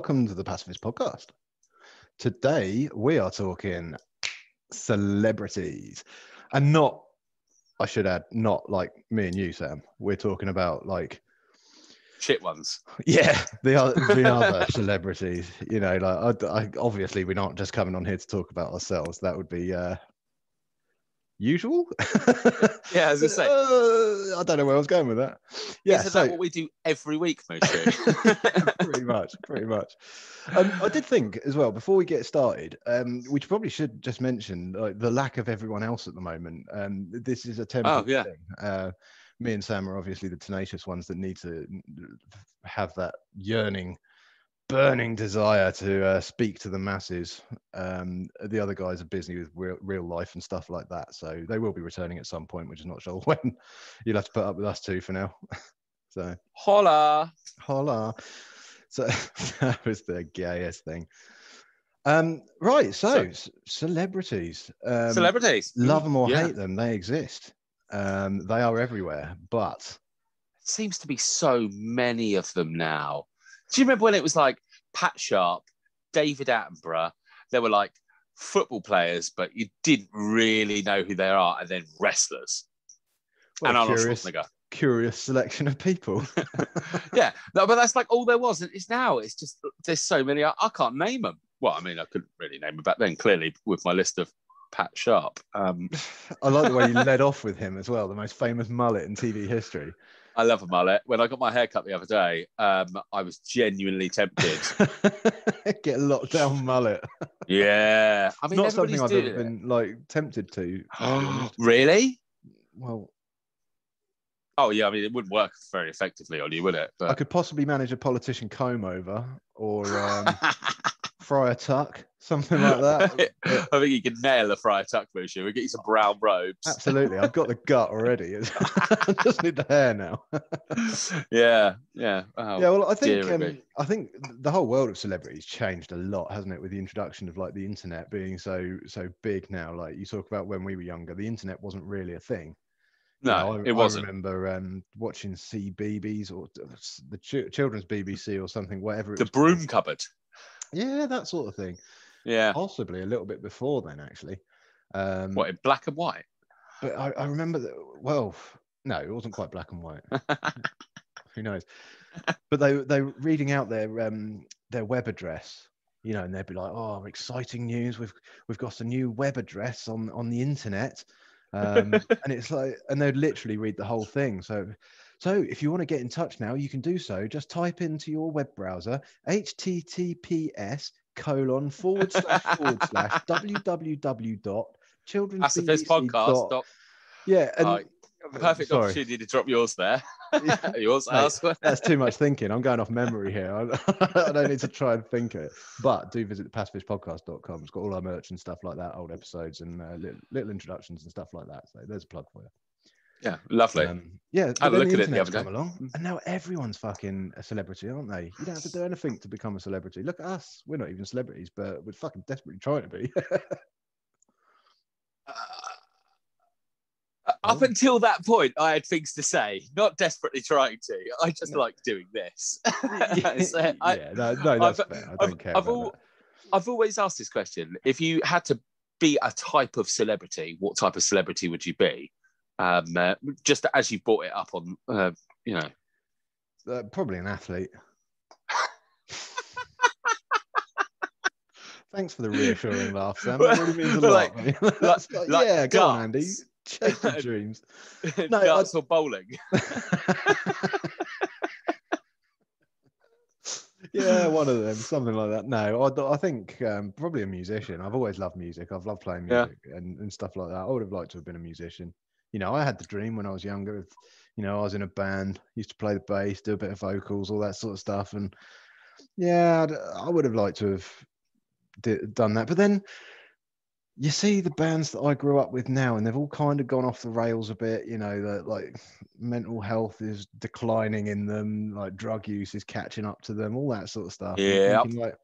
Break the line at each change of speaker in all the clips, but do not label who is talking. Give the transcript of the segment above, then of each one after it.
welcome to the Pacifist Podcast. Today we are talking celebrities, and not, I should add, not like me and you, Sam. We're talking about like,
Shit ones.
yeah, the other, the other celebrities. You know, like I, I, obviously we're not just coming on here to talk about ourselves. That would be uh, usual.
Yeah, as I say.
Uh, I don't know where I was going with that. Yeah,
Isn't
so
that what we do every week, Moshi?
pretty much, pretty much. Um, I did think as well before we get started, um, we probably should just mention like the lack of everyone else at the moment. Um, this is a temporary
Oh, yeah.
thing. Uh, me and Sam are obviously the tenacious ones that need to have that yearning, burning desire to uh, speak to the masses. Um, the other guys are busy with real, real life and stuff like that, so they will be returning at some point. Which is not sure when. You'll have to put up with us two for now. so.
Holla.
Hola. So that was the gayest thing. Um, right. So,
So-
celebrities, um,
Celebrities.
love them or
Yeah.
hate them, they exist. Um, they are everywhere. But it
Seems to be so many of them now. Do you remember when it was like Pat Sharp, David Attenborough? They were like football players, but you didn't really know who they are, and then wrestlers.
what
and Arnold
curious,
Schwarzenegger.
curious selection of people.
Yeah, no, but that's like all there was. And it's now, it's just, there's so many, I, I can't name them. Well, I mean, I couldn't really name them back then, clearly, with my list of Pat Sharp. Um,
I like the way you led off with him as well, the most famous mullet in TV history.
I love a mullet. When I got my hair cut the other day, um, I was genuinely tempted.
Get a lockdown mullet.
yeah. I
It's
mean,
not something I've ever been like tempted to. to be honest.
really?
well,
Oh, yeah. I mean, it wouldn't work very effectively on you, would it?
I could possibly manage a politician comb over or um, Friar Tuck, something like that.
I think you could nail a friar tuck motion. We'll get you some brown robes.
Absolutely, I've got the gut already. I just need the hair now.
yeah. Yeah. Oh,
yeah, well, I think um. I think the whole world of celebrities changed a lot, hasn't it? With the introduction of like the internet being so so big now. Like you talk about when we were younger, the internet wasn't really a thing. You
no,
know, I,
it wasn't.
I remember um, watching CBeebies or the ch- children's BBC or something, whatever. It
the broom
called.
cupboard.
Yeah, that sort of thing.
Yeah.
Possibly a little bit before then, actually. Um,
What in black and white?
But I, I remember that. Well, no, it wasn't quite black and white. Who knows? But they they were reading out their um their web address, you know, and they'd be like, "Oh, exciting news! We've we've got a new web address on on the internet." Um, and it's like, and they'd literally read the whole thing. So, so if you want to get in touch now, you can do so. Just type into your web browser https colon forward slash forward slash www dot children's
That's the first podcast.
Yeah, and.
Perfect
sorry.
opportunity to drop yours there.
Yeah.
yours,
Mate. That's too much thinking. I'm going off memory here. I, I don't need to try and think it. But do visit the pacifistpodcast.com. It's got all our merch and stuff like that, old episodes and uh, little, little introductions and stuff like that. So there's a plug for you.
Yeah, lovely.
Um, yeah,
I had look
the
at it the other
come
day.
along, and now everyone's fucking a celebrity, aren't they? You don't have to do anything to become a celebrity. Look at us. We're not even celebrities, but we're fucking desperately trying to be.
Uh, up
Oh.
until that point, I had things to say, not desperately trying to. I just
No.
like doing this.
yeah,
So I,
no, no, that's
I've-
fair. I
I've-
don't care
I've al-. I've always asked this question: If you had to be a type of celebrity, what type of celebrity would you be? Um, uh, just as you brought it up on, uh, you know,
Uh, probably an athlete. Thanks for the reassuring laugh, Sam. That really means a lot.
like-
like,
like
yeah, go on, Andy. Chase your dreams. No, I-
darts or bowling.
yeah, one of them, something like that. No, I, I think um, probably a musician. I've always loved music. I've loved playing
Yeah.
music and, and stuff like that. I would have liked to have been a musician. You know, I had the dream when I was younger. Of, you know, I was in a band, used to play the bass, do a bit of vocals, all that sort of stuff. And yeah, I'd, I would have liked to have di- done that. But then you see the bands that I grew up with now, and they've all kind of gone off the rails a bit. You know, that like mental health is declining in them, like drug use is catching up to them, all that sort of stuff. Yeah. Like,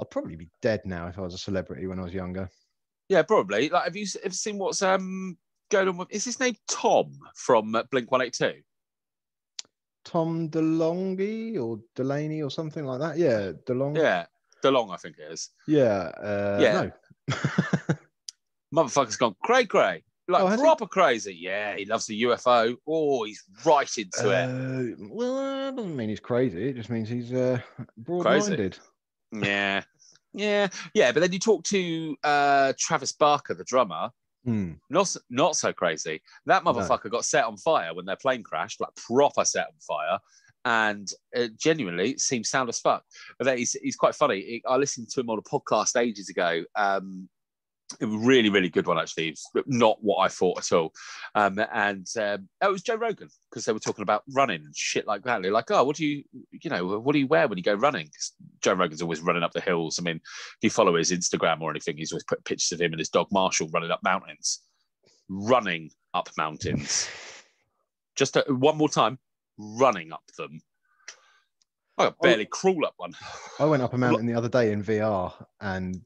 I'd probably be dead now if I was a celebrity when I was younger.
Yeah, probably. Like, have you, have you seen what's um going on with? Is his name Tom from uh, Blink One Eight Two?
Tom DeLonghi or Delaney or something like that. Yeah, DeLonge.
Yeah, DeLonge, I think it is.
Yeah. Uh,
Yeah.
No.
Motherfucker's gone cray cray. Like
Oh, has he?
proper crazy. Yeah, he loves the UFO. Oh, he's right into it.
Uh, well, that doesn't mean he's crazy. It just means he's uh, broad-minded.
Yeah. Yeah. Yeah. But then you talk to uh, Travis Barker, the drummer,
Hmm.
not, not so crazy. That
No.
motherfucker got set on fire when their plane crashed, like proper set on fire. And uh, genuinely seems sound as fuck. But he's, he's quite funny. He- I listened to him on a podcast ages ago. Um, really, really good one, actually. It's not what I thought at all. Um, and um, it was Joe Rogan because they were talking about running and shit like that. They're like, oh, what do you, you know, what do you wear when you go running? Because Joe Rogan's always running up the hills. I mean, if you follow his Instagram or anything, he's always put pictures of him and his dog Marshall running up mountains, running up mountains. Just a, one more time, running up them. I barely crawl up one.
I went up a mountain the other day in VR and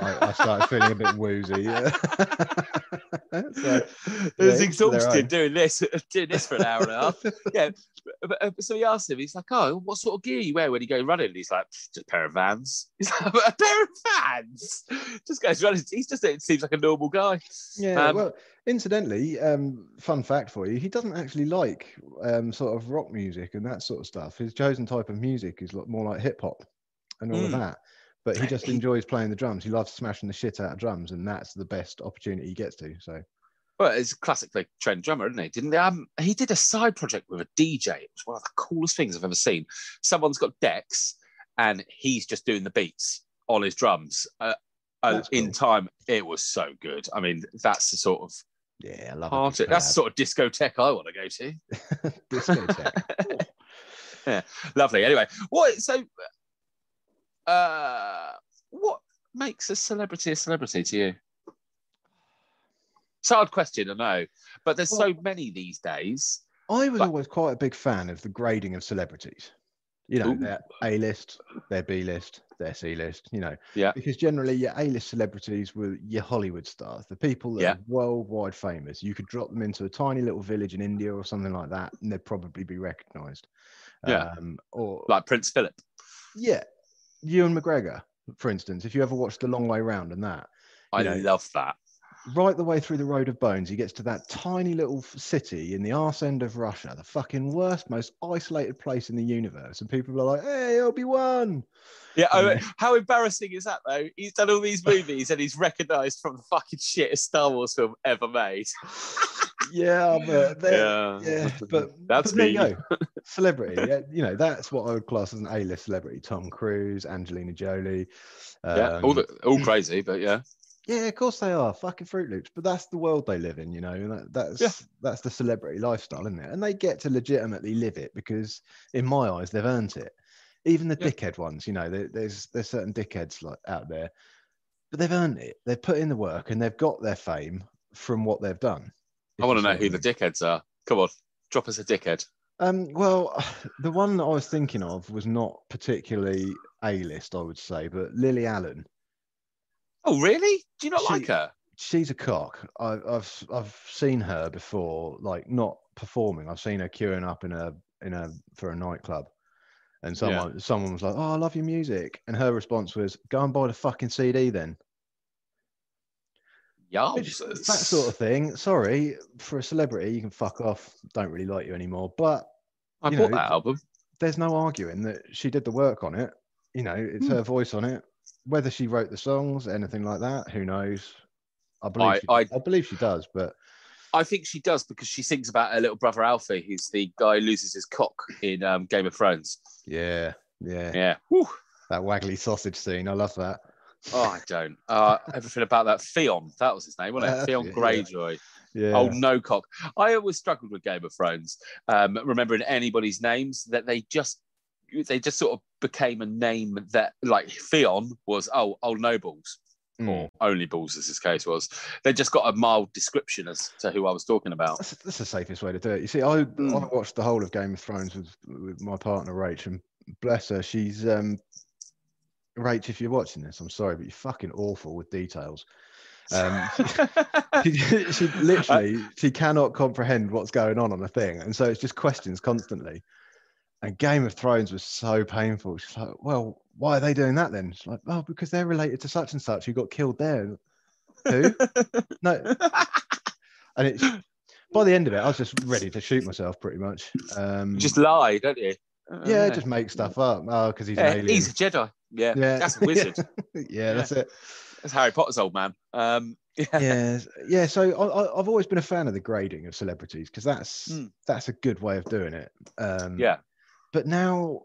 I, I started feeling a bit woozy. Yeah. so,
It was
their
exhausted doing this, doing this for an hour and a half. Yeah. But, uh, so he asked him, he's like, Oh, what sort of gear you wear when you go running? And he's like, Just a pair of vans. He's like, A pair of vans? Just goes running. He's just, it seems like a normal guy.
yeah,
Um,
well, incidentally, um, fun fact for you, he doesn't actually like um, sort of rock music and that sort of stuff. His chosen type of music is more like hip hop and all of
Mm.
that. But he just enjoys playing the drums. He loves smashing the shit out of drums, and that's the best opportunity he gets to. So
Well, it's a classically trained drummer, isn't he? Didn't they? Um, he did a side project with a DJ. It was one of the coolest things I've ever seen. Someone's got decks, and he's just doing the beats on his drums. Uh, uh,
That's
in time, it was so good. I mean, that's the sort of
yeah, I love
party. That's the sort of discotheque I want to go to.
discotheque.
Lovely. Anyway, what? So, uh, what makes a celebrity a celebrity to you? It's a hard question, I know, but there's so many these days.
I was
But-
always quite a big fan of the grading of celebrities. You know,
Ooh.
their A list, their B list, their C list, you know.
Yeah.
Because generally your A list celebrities were your Hollywood stars, the people that
Yeah.
are worldwide famous. You could drop them into a tiny little village in India or something like that, and they'd probably be recognized.
Yeah.
Um, or
like Prince Philip.
yeah. Ewan McGregor, for instance, if you ever watched The Long Way Round and that,
I
know,
love that.
right the way through the road of bones, he gets to that tiny little city in the arse end of Russia, the fucking worst, most isolated place in the universe. And people are like, hey, Obi Wan.
Yeah, oh,
Yeah.
how embarrassing is that though? He's done all these movies and he's recognised from the fucking shittest Star Wars film ever made.
Yeah, but
Yeah,
yeah, but
that's
but there you
me.
go. Celebrity, yeah, you know, that's what I would class as an A-list celebrity. Tom Cruise, Angelina Jolie.
Yeah, all
um,
the, all crazy, but yeah,
Yeah, of course they are. Fucking Fruit Loops. But that's the world they live in, you know. and That, that's
Yeah.
that's the celebrity lifestyle, isn't it? And they get to legitimately live it because, in my eyes, they've earned it. Even the
Yeah.
dickhead ones, you know, there, there's there's certain dickheads like out there, but they've earned it. They've put in the work and they've got their fame from what they've done.
I want to know who the dickheads are. Come on, drop us a dickhead.
Um, well, the one that I was thinking of was not particularly A-list, I would say, but Lily Allen.
Oh, really? Do you not
She-
like her?
she's a cock. I, I've I've seen her before, like not performing. I've seen her queuing up in a in a for a nightclub, and
Yeah.
someone someone was like, "Oh, I love your music," and her response was, "Go and buy the fucking CD then."
Yowzers.
that sort of thing. Sorry, for a celebrity, you can fuck off. Don't really like you anymore, but
I bought
know,
that album.
there's no arguing that she did the work on it. You know, it's
Hmm.
her voice on it. Whether she wrote the songs, anything like that, who knows? I believe
I-
she,
I-
I believe she does, but
I think she does because she sings about her little brother Alfie, who's the guy who loses his cock in um, Game of Thrones.
yeah, yeah.
Yeah. Whew.
That waggly sausage scene. I love that.
Oh, I don't. Uh, everything about that. Theon, that was his name, wasn't it?
That's
Theon
yeah.
Greyjoy.
Yeah.
Oh, no cock. I always struggled with Game of Thrones, um, remembering anybody's names that they just they just sort of became a name that like Theon was oh old nobles
Mm.
or only bulls as his case was. They just got a mild description as to who I was talking about.
That's, that's the safest way to do it. You see, I, I
Mm.
watched the whole of Game of Thrones with, with my partner Rach, and bless her, she's um, Rach. If you're watching this, I'm sorry, but you're fucking awful with details. Um, she, she literally she cannot comprehend what's going on on a thing, and so it's just questions constantly. And Game of Thrones was so painful. She's like, well, why are they doing that then? She's like, oh, because they're related to such and such who got killed there. Who? no. And it's by the end of it, I was just ready to shoot myself pretty much. Um,
You just lie, don't you? Uh,
yeah, just make stuff up. Oh, because he's
Yeah,
an alien.
he's a Jedi. Yeah,
Yeah.
that's a wizard.
yeah, that's it.
That's Harry Potter's old man. Um, yeah.
yeah, yeah. So I, I, I've always been a fan of the grading of celebrities because that's
Mm.
that's a good way of doing it. Um,
yeah,
But now,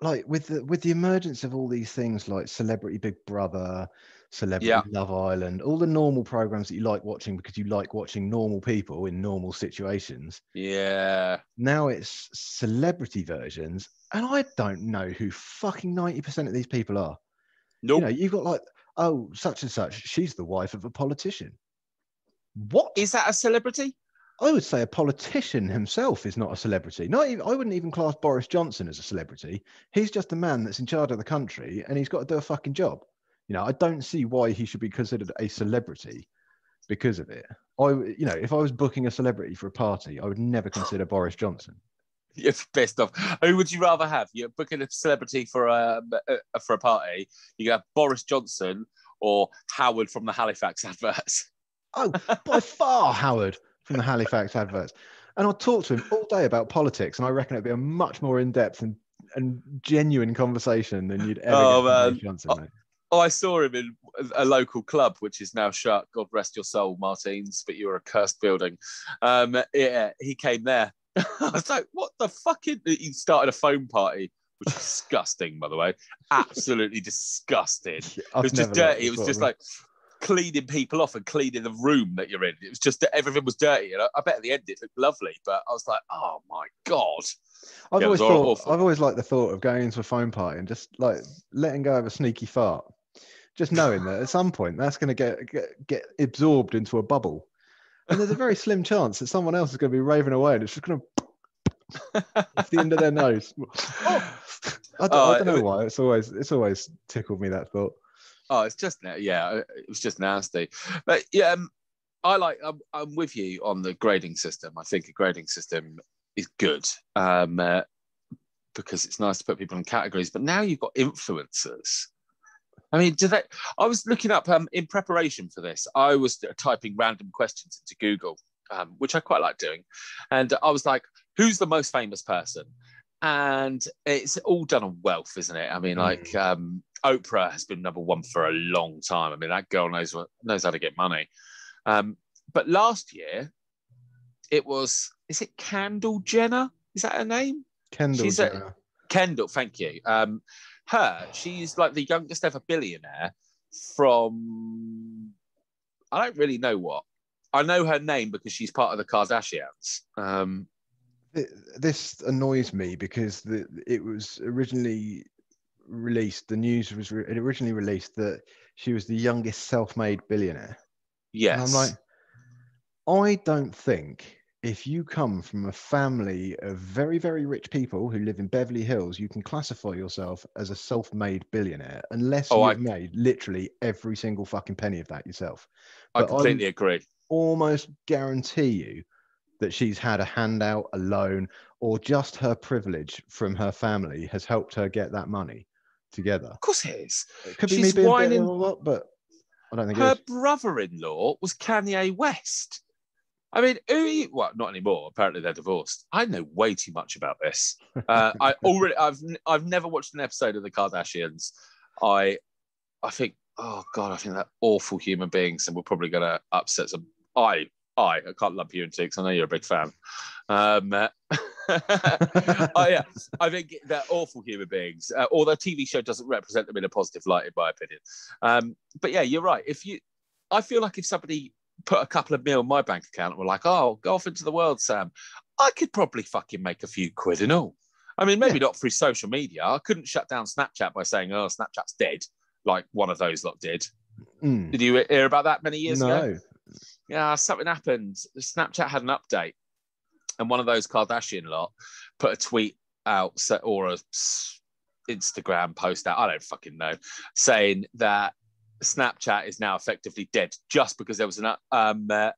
like with the with the emergence of all these things like Celebrity Big Brother, Celebrity
Yeah.
Love Island, all the normal programs that you like watching because you like watching normal people in normal situations.
yeah.
Now it's celebrity versions, and I don't know who fucking ninety percent of these people are.
Nope.
You know, you've got like, oh, such and such. She's the wife of a politician. What?
Is that a celebrity?
I would say a politician himself is not a celebrity. Not even, I wouldn't even class Boris Johnson as a celebrity. He's just a man that's in charge of the country and he's got to do a fucking job. You know, I don't see why he should be considered a celebrity because of it. I, you know, if I was booking a celebrity for a party, I would never consider Boris Johnson.
You're pissed off. Who would you rather have? You're booking a celebrity for a uh, for a party. You have Boris Johnson or Howard from the Halifax adverts.
Oh, by far, Howard from the Halifax adverts. And I'll talk to him all day about politics, and I reckon it'd be a much more in depth and, and genuine conversation than you'd ever
Oh,
get from Boris. Johnson,
Oh,
mate.
Oh, I saw him in a local club, which is now shut. God rest your soul, Martins, but you're a cursed building. Um, yeah, he came there. I was like, what the fuck? is-" He started a phone party, which is disgusting, by the way. Absolutely disgusting.
I've
it was just dirty. It was just like cleaning people off and cleaning the room that you're in. It was just that everything was dirty. And I, I bet at the end it looked lovely, but I was like, oh my God.
I've
yeah,
always thought
awful.
I've always liked the thought of going into a phone party and just like letting go of a sneaky fart, just knowing that at some point that's going to get, get get absorbed into a bubble, and there's a very slim chance that someone else is going to be raving away and it's just going to off the end of their nose. Oh! I don't,
Oh,
I don't know
it-
why. It's always it's always tickled me that thought.
Oh, it's just yeah, it was just nasty. But yeah, um, I like. I'm, I'm with you on the grading system. I think a grading system is good um, uh, because it's nice to put people in categories. But now you've got influencers. I mean, do they? I was looking up um, in preparation for this. I was typing random questions into Google, um, which I quite like doing, and I was like, "Who's the most famous person?" And it's all done on wealth, isn't it? I mean, like um, Oprah has been number one for a long time. I mean, that girl knows what knows how to get money. Um, but last year, it was is it Kendall Jenner? Is that her name?
Kendall
She's a-
Jenner.
Kendall, thank you. Um, her, she's like the youngest ever billionaire from I don't really know what. I know her name because she's part of the Kardashians. Um,
this annoys me because the, it was originally released. The news was re- it originally released that she was the youngest self-made billionaire.
yes,
And I'm like, I don't think if you come from a family of very, very rich people who live in Beverly Hills, you can classify yourself as a self-made billionaire unless
Oh,
you've made literally every single fucking penny of that yourself.
I
but I'm-
completely agree.
Almost guarantee you that she's had a handout, a loan, or just her privilege from her family has helped her get that money together.
Of course, it is.
It could be
She's
me being
whining-
or but I don't think
Her brother-in-law was Kanye West. I mean, who? Well, not anymore. Apparently, they're divorced. I know way too much about this. Uh, I already, I've, I've never watched an episode of the Kardashians. I, I think, oh god, I think they're awful human beings, and we're probably going to upset some. I, I, I can't lump you into because I know you're a big fan. Um, uh, oh yeah, I think they're awful human beings. Uh, or their TV show doesn't represent them in a positive light, in my opinion. Um, but yeah, you're right. If you, I feel like if somebody put a couple of mil in my bank account and were like, "Oh, go off into the world, Sam," I could probably fucking make a few quid and all. I mean, maybe not through social media. I couldn't shut down Snapchat by saying, "Oh, Snapchat's dead," like one of those lot did.
Mm,
Did you hear about that many years ago?
no.
yeah, something happened. Snapchat had an update, and one of those Kardashian lot put a tweet out or a Instagram post out. I don't fucking know, saying that Snapchat is now effectively dead just because there was an um uh,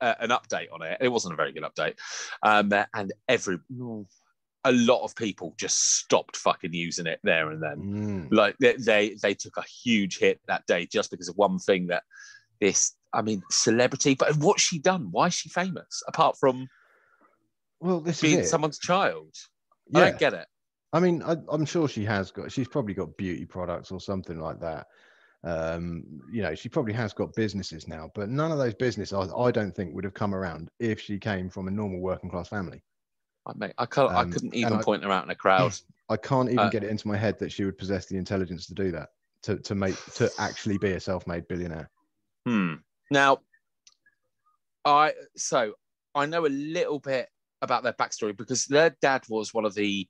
uh, an update on it. It wasn't a very good update, um, uh, and every a lot of people just stopped fucking using it there and then.
Mm.
Like they, they they took a huge hit that day just because of one thing that this. I mean, celebrity, but what's she done? Why is she famous apart from
Well, this
being someone's child? I
Yeah.
don't get it.
I mean, I, I'm sure she has got. She's probably got beauty products or something like that. Um, you know, she probably has got businesses now, but none of those businesses, I, I don't think, would have come around if she came from a normal working class family.
I mean, I can't. I
Um,
couldn't
and
even
I-
point her out in a crowd.
I can't even
Uh,
get it into my head that she would possess the intelligence to do that, to to make to actually be a self-made billionaire.
Hmm. Now, I so I know a little bit about their backstory because their dad was one of the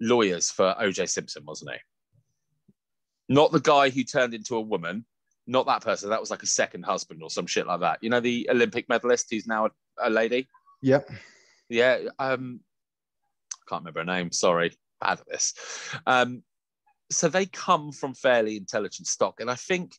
lawyers for O.J. Simpson, wasn't he? Not the guy who turned into a woman. Not that person. That was like a second husband or some shit like that. You know, the Olympic medalist who's now a, a lady.
Yep.
Yeah. Um, can't remember her name. Sorry, bad at this. Um, so they come from fairly intelligent stock, and I think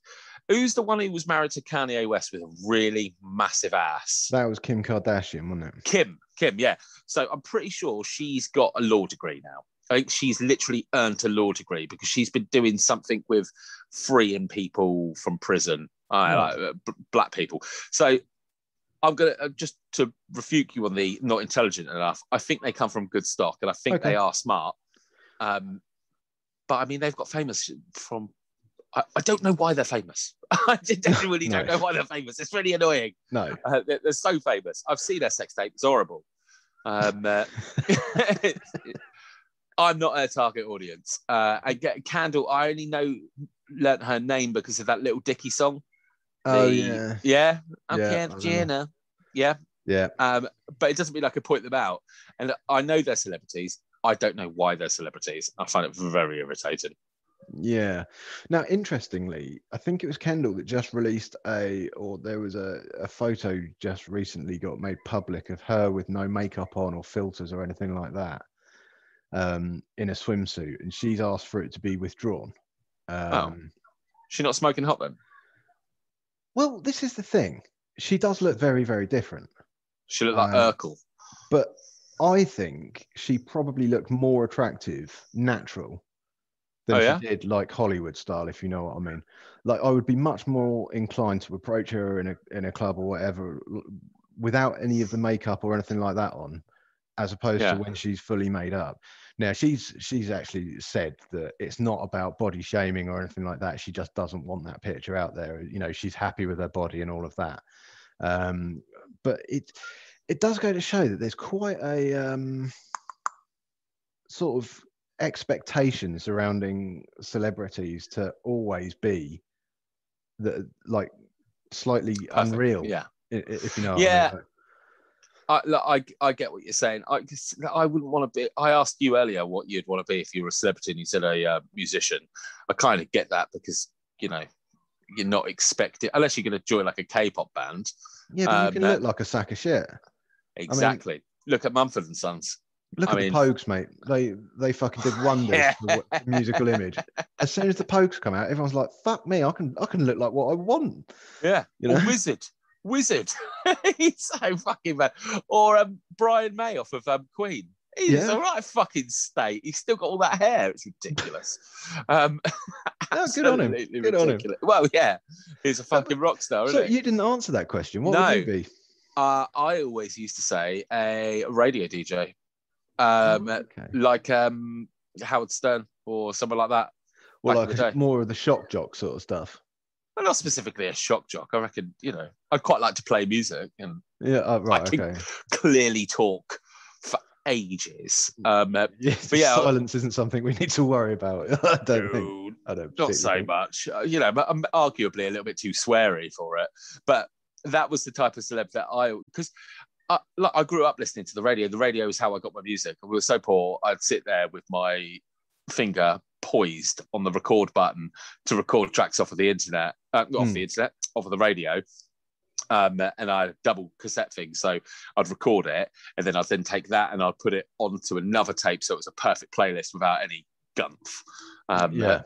who's the one who was married to Kanye West with a really massive ass?
That was Kim Kardashian, wasn't it?
Kim. Kim. Yeah. So I'm pretty sure she's got a law degree now. I think she's literally earned a law degree because she's been doing something with freeing people from prison, uh, like, uh, b- black people. So I'm gonna uh, just to refute you on the not intelligent enough. I think they come from good stock, and I think
Okay.
they are smart. Um, but I mean, they've got famous from. I, I don't know why they're famous. I genuinely don't know why they're famous. It's really annoying.
No.
Uh, they're, they're so famous. I've seen their sex tape. It's horrible. Um, uh, I'm not her target audience. Uh, I get Kendall. I only know learnt her name because of that little Dicky song.
Oh
The-
yeah.
yeah. I'm
Yeah,
Jenner. Yeah,
Yeah.
um, but it doesn't mean I could point them out. And I know they're celebrities. I don't know why they're celebrities. I find it very irritating.
Yeah. Now, interestingly, I think it was Kendall that just released a, or there was a, a photo just recently got made public of her with no makeup on or filters or anything like that um, in a swimsuit. And she's asked for it to be withdrawn. Um,
She not smoking hot then?
Well, this is the thing. She does look very, very different.
She looked like
Um,
Urkel.
But I think she probably looked more attractive, natural, than
Oh, yeah?
she did like Hollywood style, if you know what I mean. Like I would be much more inclined to approach her in a in a club or whatever without any of the makeup or anything like that on, as opposed
Yeah.
to when she's fully made up. Now she's she's actually said that it's not about body shaming or anything like that. She just doesn't want that picture out there. You know, she's happy with her body and all of that. Um, but it it does go to show that there's quite a um, sort of expectation surrounding celebrities to always be the like slightly
Perfect.
unreal.
Yeah.
If you know. what I mean.
Yeah.
Like,
I, look, I I get what you're saying. I I wouldn't want to be. I asked you earlier what you'd want to be if you were a celebrity, and you said a uh, musician. I kind of get that because you know you're not expected unless you're going to join like a K-pop band.
yeah, but you
Um,
can
uh,
look like a sack of shit.
Exactly. Look at Mumford and Sons.
Look
I
at
mean-
the Pogues, mate. They they fucking did wonders
Yeah.
for what- musical image. As soon as the Pogues come out, everyone's like, "Fuck me, I can I can look like what I want."
Yeah.
You
Or
know?
Wizard. Wizard. He's so fucking bad. Or um, Brian May off of um, Queen. He's
Yeah.
all right fucking state. He's still got all that hair. It's ridiculous. um,
Oh, good on him. Good on him.
Well, yeah, he's a fucking rock star,
So you didn't answer that question. What
No.
would you be?
Uh, I always used to say a radio DJ, um,
Oh, okay.
like um, Howard Stern or someone like that.
Well, like
the
a-
day.
more of the shock jock sort of stuff.
Well, not specifically a shock jock. I reckon, you know, I'd quite like to play music and
Yeah. Oh, right.
can-
Okay.
clearly talk for ages. Um, uh, But yeah,
silence isn't something we need to worry about. I don't think. I don't.
not so
think.
much. Uh, You know, but I'm arguably a little bit too sweary for it. But that was the type of celeb that I because. I, like, I grew up listening to the radio. The radio is how I got my music. We were so poor, I'd sit there with my finger poised on the record button to record tracks off of the internet, uh, off
Hmm.
the internet, off of the radio. Um, and I double cassette thing. So I'd record it and then I'd then take that and I'd put it onto another tape. So it was a perfect playlist without any gumph. Um,
Yeah.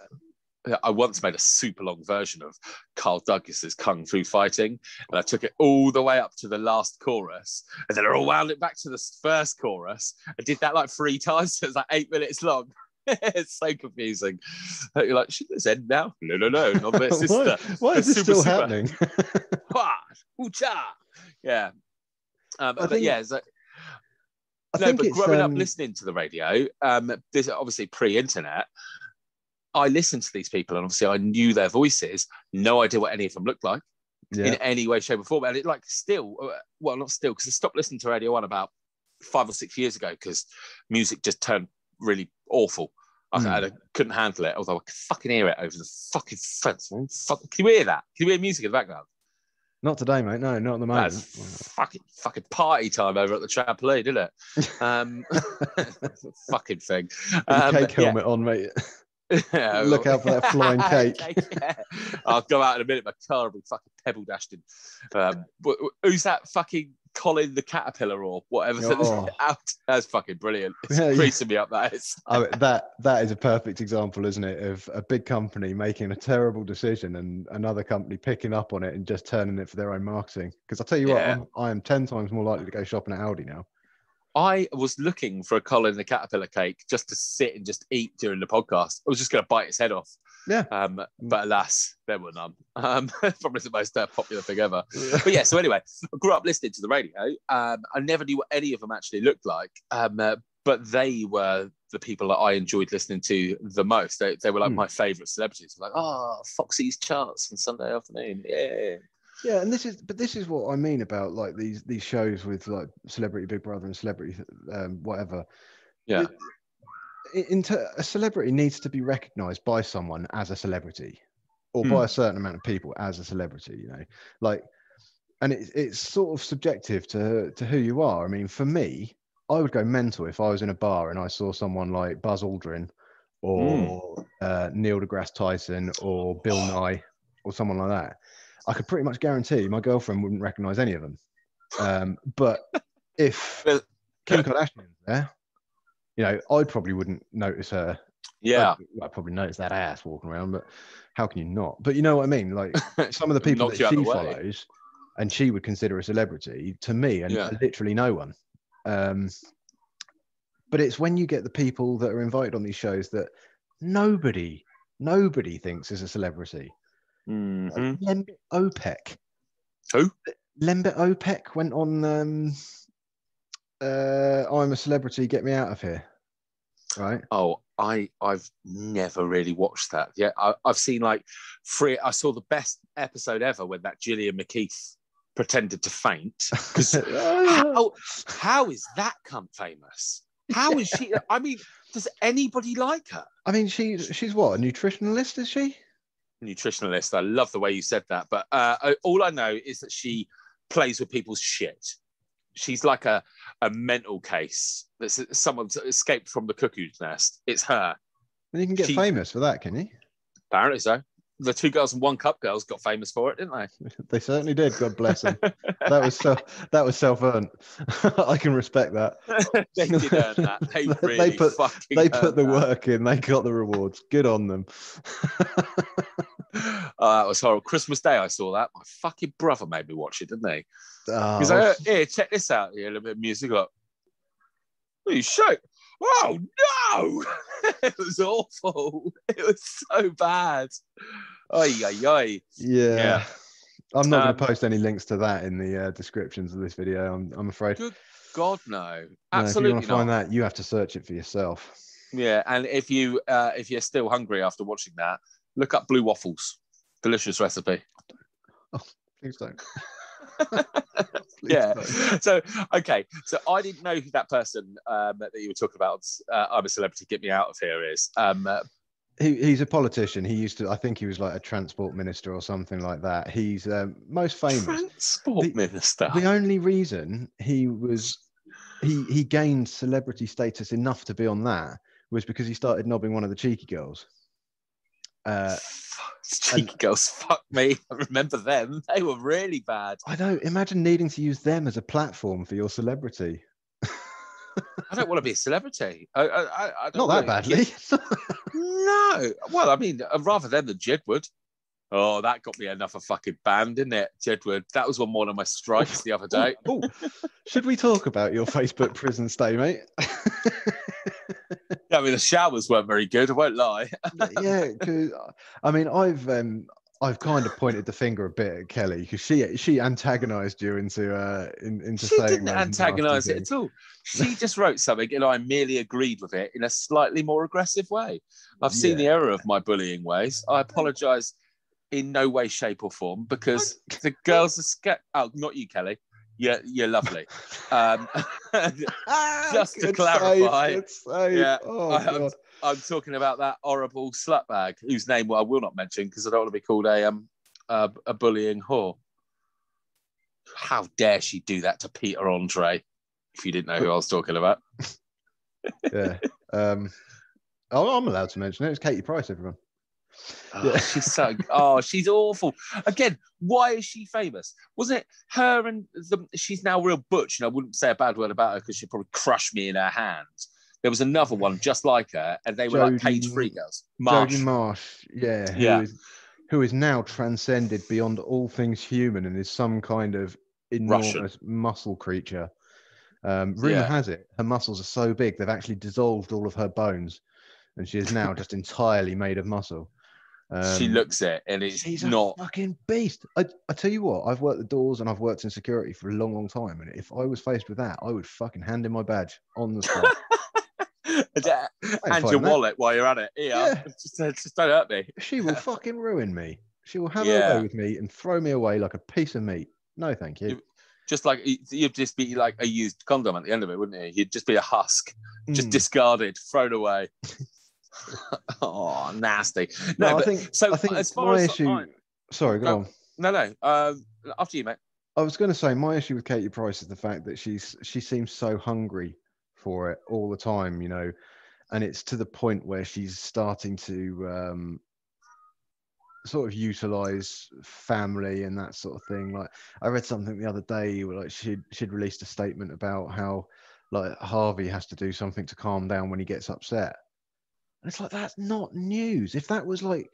I once made a super long version of Carl Douglas's Kung Fu Fighting, and I took it all the way up to the last chorus, and then I all wound it back to the first chorus. I did that like three times, so it was like eight minutes long. it's so confusing. You're like, should this end now? No, no, no, not this.
why, why is this
super,
still
super.
happening?
Yeah. Um, but
think-
yeah, it's like,
I
no,
think
but
it's
growing
um,
up listening to the radio, um, this obviously pre-internet, I listened to these people and obviously I knew their voices, no idea what any of them looked like
yeah.
in any way, shape, or form. And it like still, uh, well, not still, because I stopped listening to Radio One about five or six years ago because music just turned really awful. I,
Mm.
I couldn't handle it, although I could fucking hear it over the fucking fence. Fuck, can you hear that? Can you hear music in the background?
Not today, mate. No, not at the moment.
That's fucking fucking party time over at the trampoline, isn't it? Um, fucking thing. Um,
cake
yeah.
helmet on, mate.
Yeah,
Look out for that flying cake.
yeah. I'll go out in a minute. My car will be fucking pebble dashed in. Um, who's that fucking Colin the Caterpillar or whatever?
Oh.
Out. That's fucking brilliant. It's
Yeah, yeah.
creasing me up. That is.
Oh, that that is a perfect example, isn't it, of a big company making a terrible decision and another company picking up on it and just turning it for their own marketing. Because I'll tell you
Yeah.
what, I'm, I am ten times more likely to go shopping at Aldi now.
I was looking for a Colin the Caterpillar cake just to sit and just eat during the podcast. I was just going to bite its head off.
Yeah.
Um, but alas, there were none. Um, probably the most uh, popular thing ever. but yeah, so anyway, I grew up listening to the radio. Um, I never knew what any of them actually looked like, um, uh, but they were the people that I enjoyed listening to the most. They, they were like
Hmm.
my favourite celebrities. Like, oh, Foxy's charts on Sunday afternoon. Yeah.
Yeah, and this is, but this is what I mean about like these these shows with like Celebrity Big Brother and Celebrity um, whatever.
Yeah.
It- into a celebrity needs to be recognized by someone as a celebrity, or by
Hmm.
a certain amount of people as a celebrity. You know, like, and it's it's sort of subjective to to who you are. I mean, for me, I would go mental if I was in a bar and I saw someone like Buzz Aldrin, or uh, Neil deGrasse Tyson, or Bill Nye, or someone like that. I could pretty much guarantee my girlfriend wouldn't recognize any of them. Um, but if Kim Kardashian's there, you know, I probably wouldn't notice her.
Yeah.
I'd, I'd probably notice that ass walking around, but how can you not? But you know what I mean? Like some of the people that she follows and she would consider a celebrity to me and
Yeah.
literally no one. Um, but it's when you get the people that are invited on these shows that nobody, nobody thinks is a celebrity.
Mhm.
Lembit Öpik.
Who?
Lembit Öpik went on um uh I'm a celebrity, get me out of here. Right?
Oh, I I've never really watched that. Yeah, I, I've seen like three. I saw the best episode ever when that Gillian McKeith pretended to faint. How how is that cunt famous? How is she? I mean, does anybody like her?
I mean she's she's what, a nutritionalist, is she?
Nutritionalist. I love the way you said that. But uh, all I know is that she plays with people's shit. She's like a a mental case. That's someone's escaped from the cuckoo's nest. It's her.
And you can get
She-
famous for that, can you?
Apparently so. The two girls and one cup girls got famous for it, didn't they?
They certainly did, God bless them. that was self that was self-earned. I can respect that.
they did earn that. They
They put- They put the
that.
work in, they got the rewards. Good on them.
Oh, that was horrible. Christmas Day, I saw that. My fucking brother made me watch it, didn't he?
Ah,
He's like, here, check this out. Here, a little bit of music. Like, what are you shake? Oh no! it was awful. It was so bad. Oy, oy.
yeah.
yeah.
I'm not
Um,
going to post any links to that in the uh, descriptions of this video. I'm, I'm afraid.
Good God, no.
No, if you
Absolutely
want to find that, you have to search it for yourself.
Yeah, and if you uh, if you're still hungry after watching that, look up blue waffles. Delicious recipe.
Please don't. Please
yeah.
don't.
So okay, so I didn't know who that person um, that you were talking about. Uh, I'm a celebrity. Get me out of here. Is um, uh,
He, he's a politician. He used to, I think he was like a transport minister or something like that. He's um, most famous.
transport
The-
minister.
the only reason he was he he gained celebrity status enough to be on that was because he started knobbing one of the cheeky girls. Uh,
Cheeky girls, fuck me. I remember them. They were really bad.
I know. Imagine needing to use them as a platform for your celebrity.
I don't want to be a celebrity. I, I, I-
Not that badly.
No. Well, I mean, uh, rather them than Jedward. Oh, that got me enough another fucking band, didn't it? Jedward. That was one more of my strikes the other day.
Oh, should we talk about your Facebook prison stay, mate?
Yeah, I mean, the showers weren't very good. I won't lie.
yeah, because I mean, I've um, I've kind of pointed the finger a bit at Kelly because she she antagonised you into uh in, into
She
saying
didn't antagonise it at all. She just wrote something, and I merely agreed with it in a slightly more aggressive way. I've seen the error of my bullying ways. I apologise in no way, shape, or form because the girls are scared. Oh, not you, Kelly. You're, you're lovely. Um,
Ah,
Just to clarify,
save, save.
yeah,
Oh,
I- I'm- I'm talking about that horrible slutbag whose name I will not mention because I don't want to be called a um a, a bullying whore. How dare she do that to Peter Andre? If you didn't know who I was talking about,
yeah. Um, I'm allowed to mention it. It's Katie Price, everyone.
Oh,
Yeah.
she's so oh she's awful. Again, why is she famous? Was it her and the? She's now real butch, and I wouldn't say a bad word about her because she'd probably crush me in her hands. There was another one just like her, and they were like
Jodie-
cage free girls. Marsh.
Jodie Marsh, yeah, who
Yeah.
is who is now transcended beyond all things human and is some kind of
Russian.
enormous muscle creature. Um, rumor
Yeah.
has it her muscles are so big they've actually dissolved all of her bones, and she is now just entirely made of muscle.
She
Um,
looks it, and it's
She's
not.
a fucking beast. I, I tell you what, I've worked the doors and I've worked in security for a long, long time. And if I was faced with that, I would fucking hand in my badge on the spot.
and
fighting
your
that.
wallet while you're at it. Here,
Yeah.
just, uh, just don't hurt me.
she will fucking ruin me. She will have
Yeah.
her way with me and throw me away like a piece of meat. No, thank you.
You- Just like you'd just be like a used condom at the end of it, wouldn't you? You'd just be a husk, just
Mm.
discarded, thrown away. oh, nasty.
No,
No,
I think
so
I think
as far
my
as
issue.
I-
Sorry, go
Go.
on.
no, no. Um, after you, mate.
I was going to say my issue with Katie Price is the fact that she's she seems so hungry for it all the time, you know, and it's to the point where she's starting to um, sort of utilize family and that sort of thing. Like I read something the other day, where, like she'd she'd released a statement about how like Harvey has to do something to calm down when he gets upset. And it's like that's not news. If that was like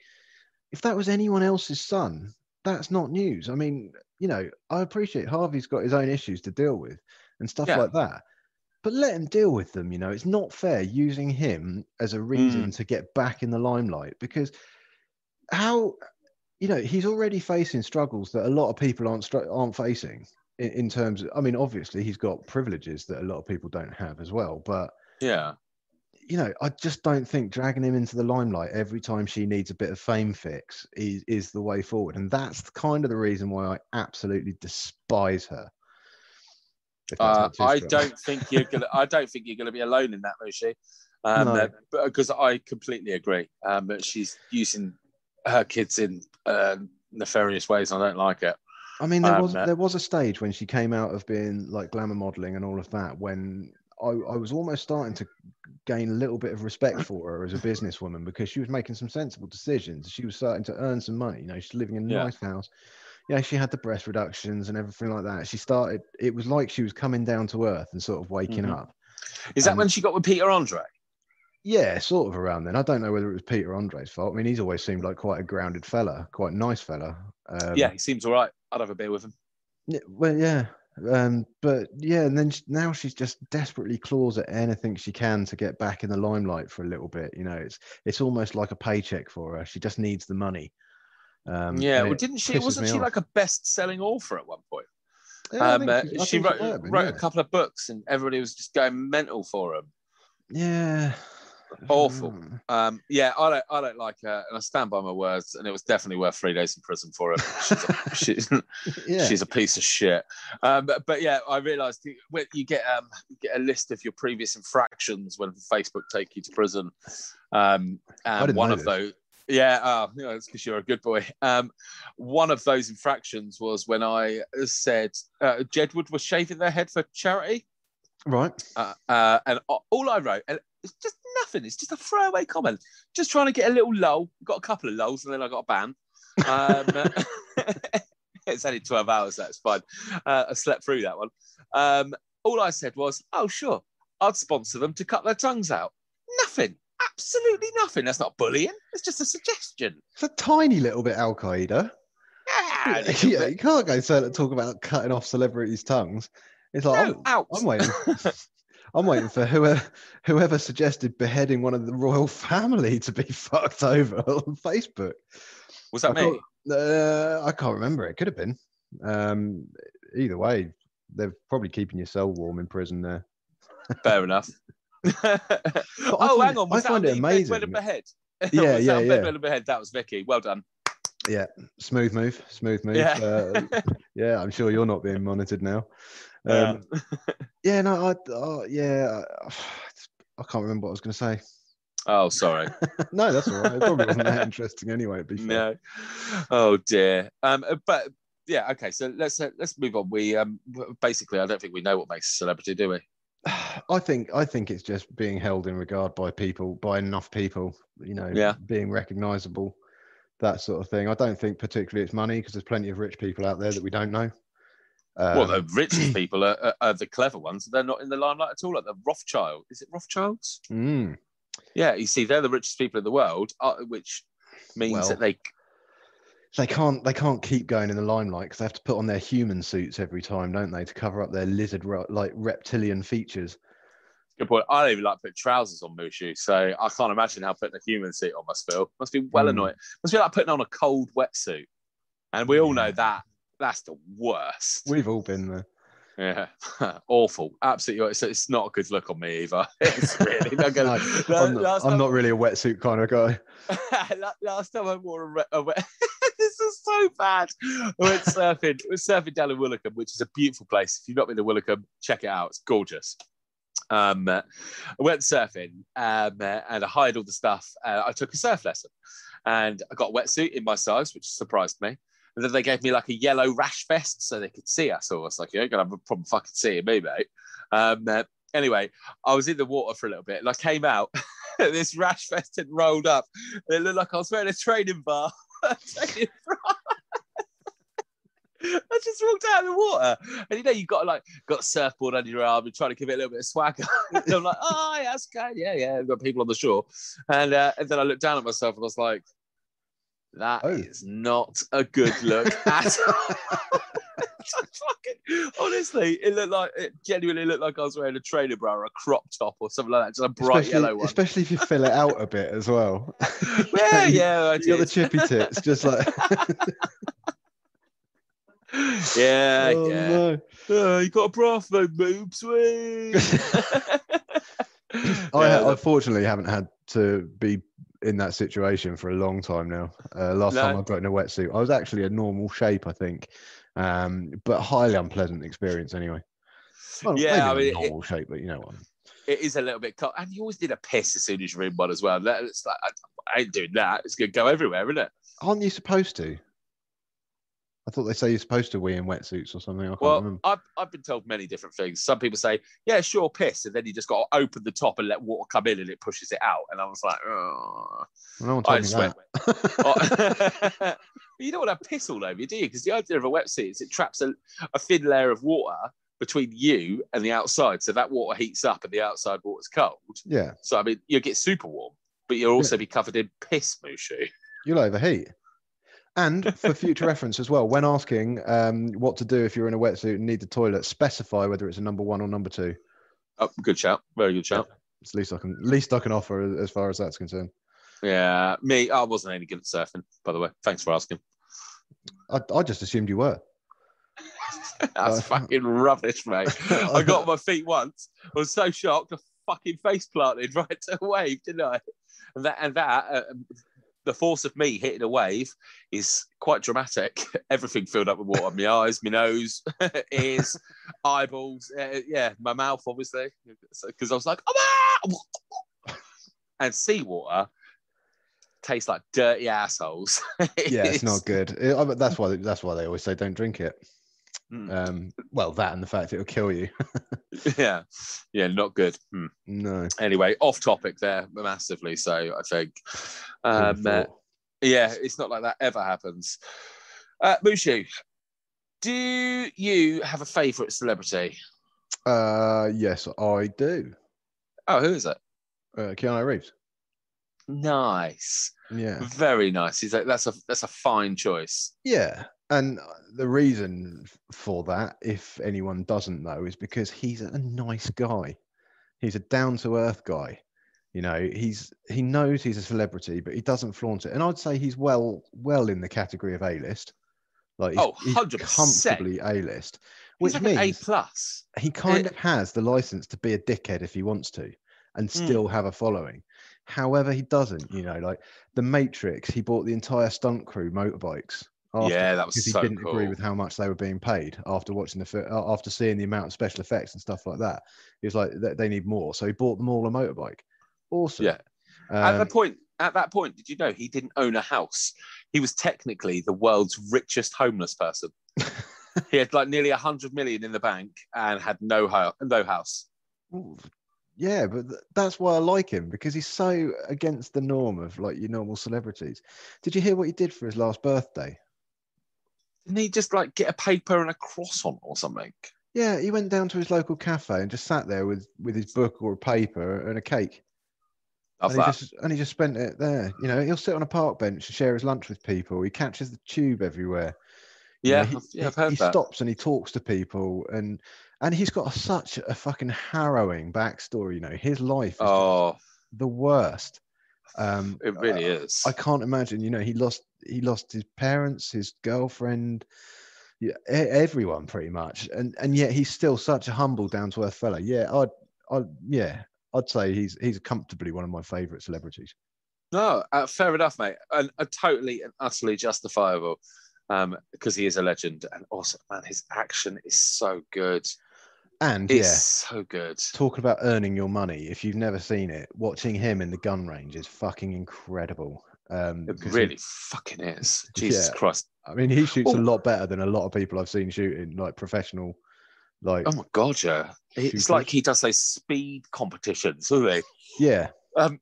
if that was anyone else's son, that's not news. I mean, you know, I appreciate Harvey's got his own issues to deal with and stuff
Yeah.
like that. But let him deal with them, you know. It's not fair using him as a reason mm. to get back in the limelight because how you know, he's already facing struggles that a lot of people aren't aren't facing in, in terms of I mean, obviously he's got privileges that a lot of people don't have as well, but
Yeah.
You know, I just don't think dragging him into the limelight every time she needs a bit of fame fix is, is the way forward. And that's kind of the reason why I absolutely despise her.
Uh, I don't think you're gonna. I don't think you're gonna be alone in that, Moshi. Um,
No.
because I completely agree. Um, but she's using her kids in uh, nefarious ways. I don't like it.
I mean, there
um,
was
uh,
there was a stage when she came out of being like glamour modeling and all of that when I, I was almost starting to gain a little bit of respect for her as a businesswoman because she was making some sensible decisions. She was starting to earn some money. You know, she's living in a
Yeah.
nice house. Yeah, she had the breast reductions and everything like that. She started. It was like she was coming down to earth and sort of waking
Mhm.
up.
Is that
Um,
when she got with Peter Andre?
Yeah, sort of around then. I don't know whether it was Peter Andre's fault. I mean, he's always seemed like quite a grounded fella, quite a nice fella. Um,
yeah, he seems all right. I'd have a beer with him.
Well, yeah, um, but yeah, and then sh- now she's just desperately claws at anything she can to get back in the limelight for a little bit. You know, it's it's almost like a paycheck for her. She just needs the money. Um,
yeah, well, didn't she? Wasn't she
off.
like a best-selling author at one point?
Yeah,
um, uh,
I
she wrote,
been,
wrote
yeah.
a couple of books, and everybody was just going mental for him.
Yeah,
Awful.
Mm.
Um, yeah, I don't, I don't like her, and I stand by my words. And it was definitely worth three days in prison for her. She's a, she's,
Yeah,
she's a piece of shit. Um, but, but yeah, I realised you- when you get um, you get a list of your previous infractions when Facebook take you to prison. Um, and one of those, yeah, uh, you know, it's because you're a good boy. Um, one of those infractions was when I said uh, Jedward was shaving their head for charity.
right.
Uh, uh, and all I wrote, and it's just nothing. It's just a throwaway comment, just trying to get a little lull. Got a couple of lulls, and then I got a ban. Um, it's only twelve hours. That's fine. Uh, I slept through that one. Um, all I said was, "Oh, sure, I'd sponsor them to cut their tongues out. Nothing. Absolutely nothing. That's not bullying. It's just a suggestion.
It's a tiny little bit Al Qaeda.
Yeah,
yeah, you can't go so talk about cutting off celebrities' tongues. It's like
No,
I'm,
out.
I'm waiting. I'm waiting for whoever whoever suggested beheading one of the royal family to be fucked over on Facebook.
Was that
I
me?
can't- Uh, I can't remember. It could have been. Um, either way, they're probably keeping your soul warm in prison there.
Fair enough. oh,
find
hang on. Was
I find
that
it amazing.
Behead?
Yeah,
was
yeah,
that
yeah.
Behead? That was Vicky. Well done.
Yeah, smooth move, smooth move.
Yeah.
Uh, yeah, I'm sure you're not being monitored now.
Yeah.
Um, yeah, no, I, oh, yeah, I, I can't remember what I was going to say.
oh, sorry.
no, that's all right. It probably wasn't that interesting anyway. To be fair.
no. Oh dear. Um, uh, but yeah, okay. So let's uh, let's move on. We um basically, I don't think we know what makes a celebrity, do we?
I think I think it's just being held in regard by people, by enough people. You know,
Yeah.
being recognisable, that sort of thing. I don't think particularly it's money because there's plenty of rich people out there that we don't know. Um,
well, the richest people are, are, are the clever ones. They're not in the limelight at all. Like the Rothschild. Is it Rothschilds?
mm,
Yeah, you see, they're the richest people in the world, uh, which means
Well,
that they.
they can't they can't keep going in the limelight because they have to put on their human suits every time, don't they, to cover up their lizard like reptilian features.
Good point. I don't even like put trousers on Mushu, so I can't imagine how putting a human suit on must feel. Must be well
Mm.
annoying. Must be like putting on a cold wetsuit, and we all know that that's the worst.
We've all been there.
Yeah, awful. Absolutely. It's, it's not a good look on me either. It's really not good.
No, I'm, not, I'm not really a wetsuit kind of guy.
last time I wore a, wet. this is so bad. I went surfing. I was surfing down in Woolacombe, which is a beautiful place. If you've not been to Woolacombe, check it out. It's gorgeous. Um, uh, I went surfing um, uh, and I hired all the stuff. Uh, I took a surf lesson and I got a wetsuit in my size, which surprised me. And then they gave me like a yellow rash vest so they could see us. So I was like, you ain't gonna have a problem fucking seeing me, mate. Um, uh, anyway, I was in the water for a little bit and I came out. this rash vest had rolled up. It looked like I was wearing a training bar. Bra. I just walked out of the water, and you know you've got like got a surfboard under your arm and trying to give it a little bit of swagger. and I'm like, oh yeah, that's good, yeah, yeah. I've got people on the shore, and uh, and then I looked down at myself and I was like, that oh. is
Oh.
not a good look at all. Fucking- honestly, it looked like it genuinely looked like I was wearing a trainer bra or a crop top or something like that, just a bright
especially,
yellow one.
especially if you fill it out a bit as well.
yeah, yeah, I
You got the chippy tits, just like
yeah,
oh,
yeah.
no.
Oh, you got a bra for those boobs.
I
Yeah,
unfortunately haven't had to be in that situation for a long time now. Uh, last time I got in a wetsuit, I was actually a normal shape, I think, um, but highly unpleasant experience anyway. Well,
Yeah, I mean, it-
normal shape, but you know what?
it is a little bit cold. And you always need a piss as soon as you're in one as well. It's like, I, I ain't doing that. It's going to go everywhere, isn't it?
Aren't you supposed to? I thought they say you're supposed to wee in wetsuits or something. I can't
Well,
remember.
I've, I've been told many different things. Some people say, yeah, sure, piss. And then you just got to open the top and let water come in and it pushes it out. And I was like, oh.
No one
I
me that.
Oh. you don't want to piss all over you, do you? Because the idea of a wetsuit is it traps a, a thin layer of water between you and the outside. So that water heats up and the outside water's cold.
yeah,
So, I mean, you'll get super warm, but you'll also be covered in piss, Mushu.
you'll overheat. And for future reference as well, when asking um, what to do if you're in a wetsuit and need the toilet, specify whether it's a number one or number two.
Oh, good shout. Very good shout.
It's least I can least I can offer as far as that's concerned.
Yeah, me, I wasn't any good at surfing, by the way. Thanks for asking.
I, I just assumed you were.
That's
Uh,
fucking rubbish, mate. I got on my feet once. I was so shocked, I fucking face planted right to a wave, didn't I? And that, and that, uh, the force of me hitting a wave is quite dramatic. Everything filled up with water. My eyes, my nose, ears, eyeballs. Uh, yeah, my mouth, obviously, because I was like, "Ah!" and seawater tastes like dirty assholes.
Yeah, it's not good. It- that's why that's why they always say don't drink it.
Mm.
Um, well, that and the fact it'll kill you.
yeah, yeah, not good. Hmm.
no.
Anyway, off topic there massively. So I think, um, uh, yeah, it's not like that ever happens. Uh, Mushu, do you have a favourite celebrity?
Uh, yes, I do.
Oh, who is it?
Uh, Keanu Reeves.
Nice,
Yeah.
very nice. He's like, that's a that's a fine choice.
Yeah. And the reason for that, if anyone doesn't know, is because he's a nice guy. He's a down to earth guy. You know, he's he knows he's a celebrity, but he doesn't flaunt it. And I'd say he's well well in the category of A list. Like he's,
Oh, 100%.
comfortably A list, which
He's like an A plus.
he kind
Eh.
of has the license to be a dickhead if he wants to and
Mm.
still have a following. However, he doesn't, you know, like the Matrix, he bought the entire stunt crew motorbikes. after-
Yeah, that was
because he
so
didn't agree with how much they were being paid after watching the after seeing the amount of special effects and stuff like that. He was like, "They- they need more, so he bought them all a motorbike. Awesome.
Yeah. At
Um,
the point, at that point, did you know he didn't own a house? He was technically the world's richest homeless person. he had like nearly a hundred million in the bank and had no house. No house.
Ooh, Yeah, but th- that's why I like him because he's so against the norm of like your normal celebrities. Did you hear what he did for his last birthday?
Didn't he just like get a paper and a cross on or something?
Yeah, he went down to his local cafe and just sat there with with his book or a paper and a cake. And he just and he just spent it there. You know, he'll sit on a park bench and share his lunch with people. He catches the tube everywhere. You know,
yeah,
he,
I've- yeah, I've
he-
heard
he
that.
stops and he talks to people and and he's got a, such a fucking harrowing backstory. You know, his life is
Oh,
the worst. Um,
it really
uh,
is.
I can't imagine. You know, he lost he lost his parents, his girlfriend, yeah, everyone pretty much, and and yet he's still such a humble, down to earth fellow. Yeah, I'd, I'd, yeah, I'd say he's he's comfortably one of my favourite celebrities.
No, uh, fair enough, mate. And uh, totally and utterly justifiable um, because he is a legend. And also, man, his action is so good.
And
It's
yeah,
so good.
talking about earning your money. If you've never seen it, watching him in the gun range is fucking incredible. Um,
It
'cause he-
really fucking is. Jesus
Yeah.
Christ.
I mean, he shoots a
Oh.
lot better than a lot of people I've seen shooting, like professional, like
Oh my God, yeah. It's like he does those speed competitions, doesn't he?
yeah,
Um,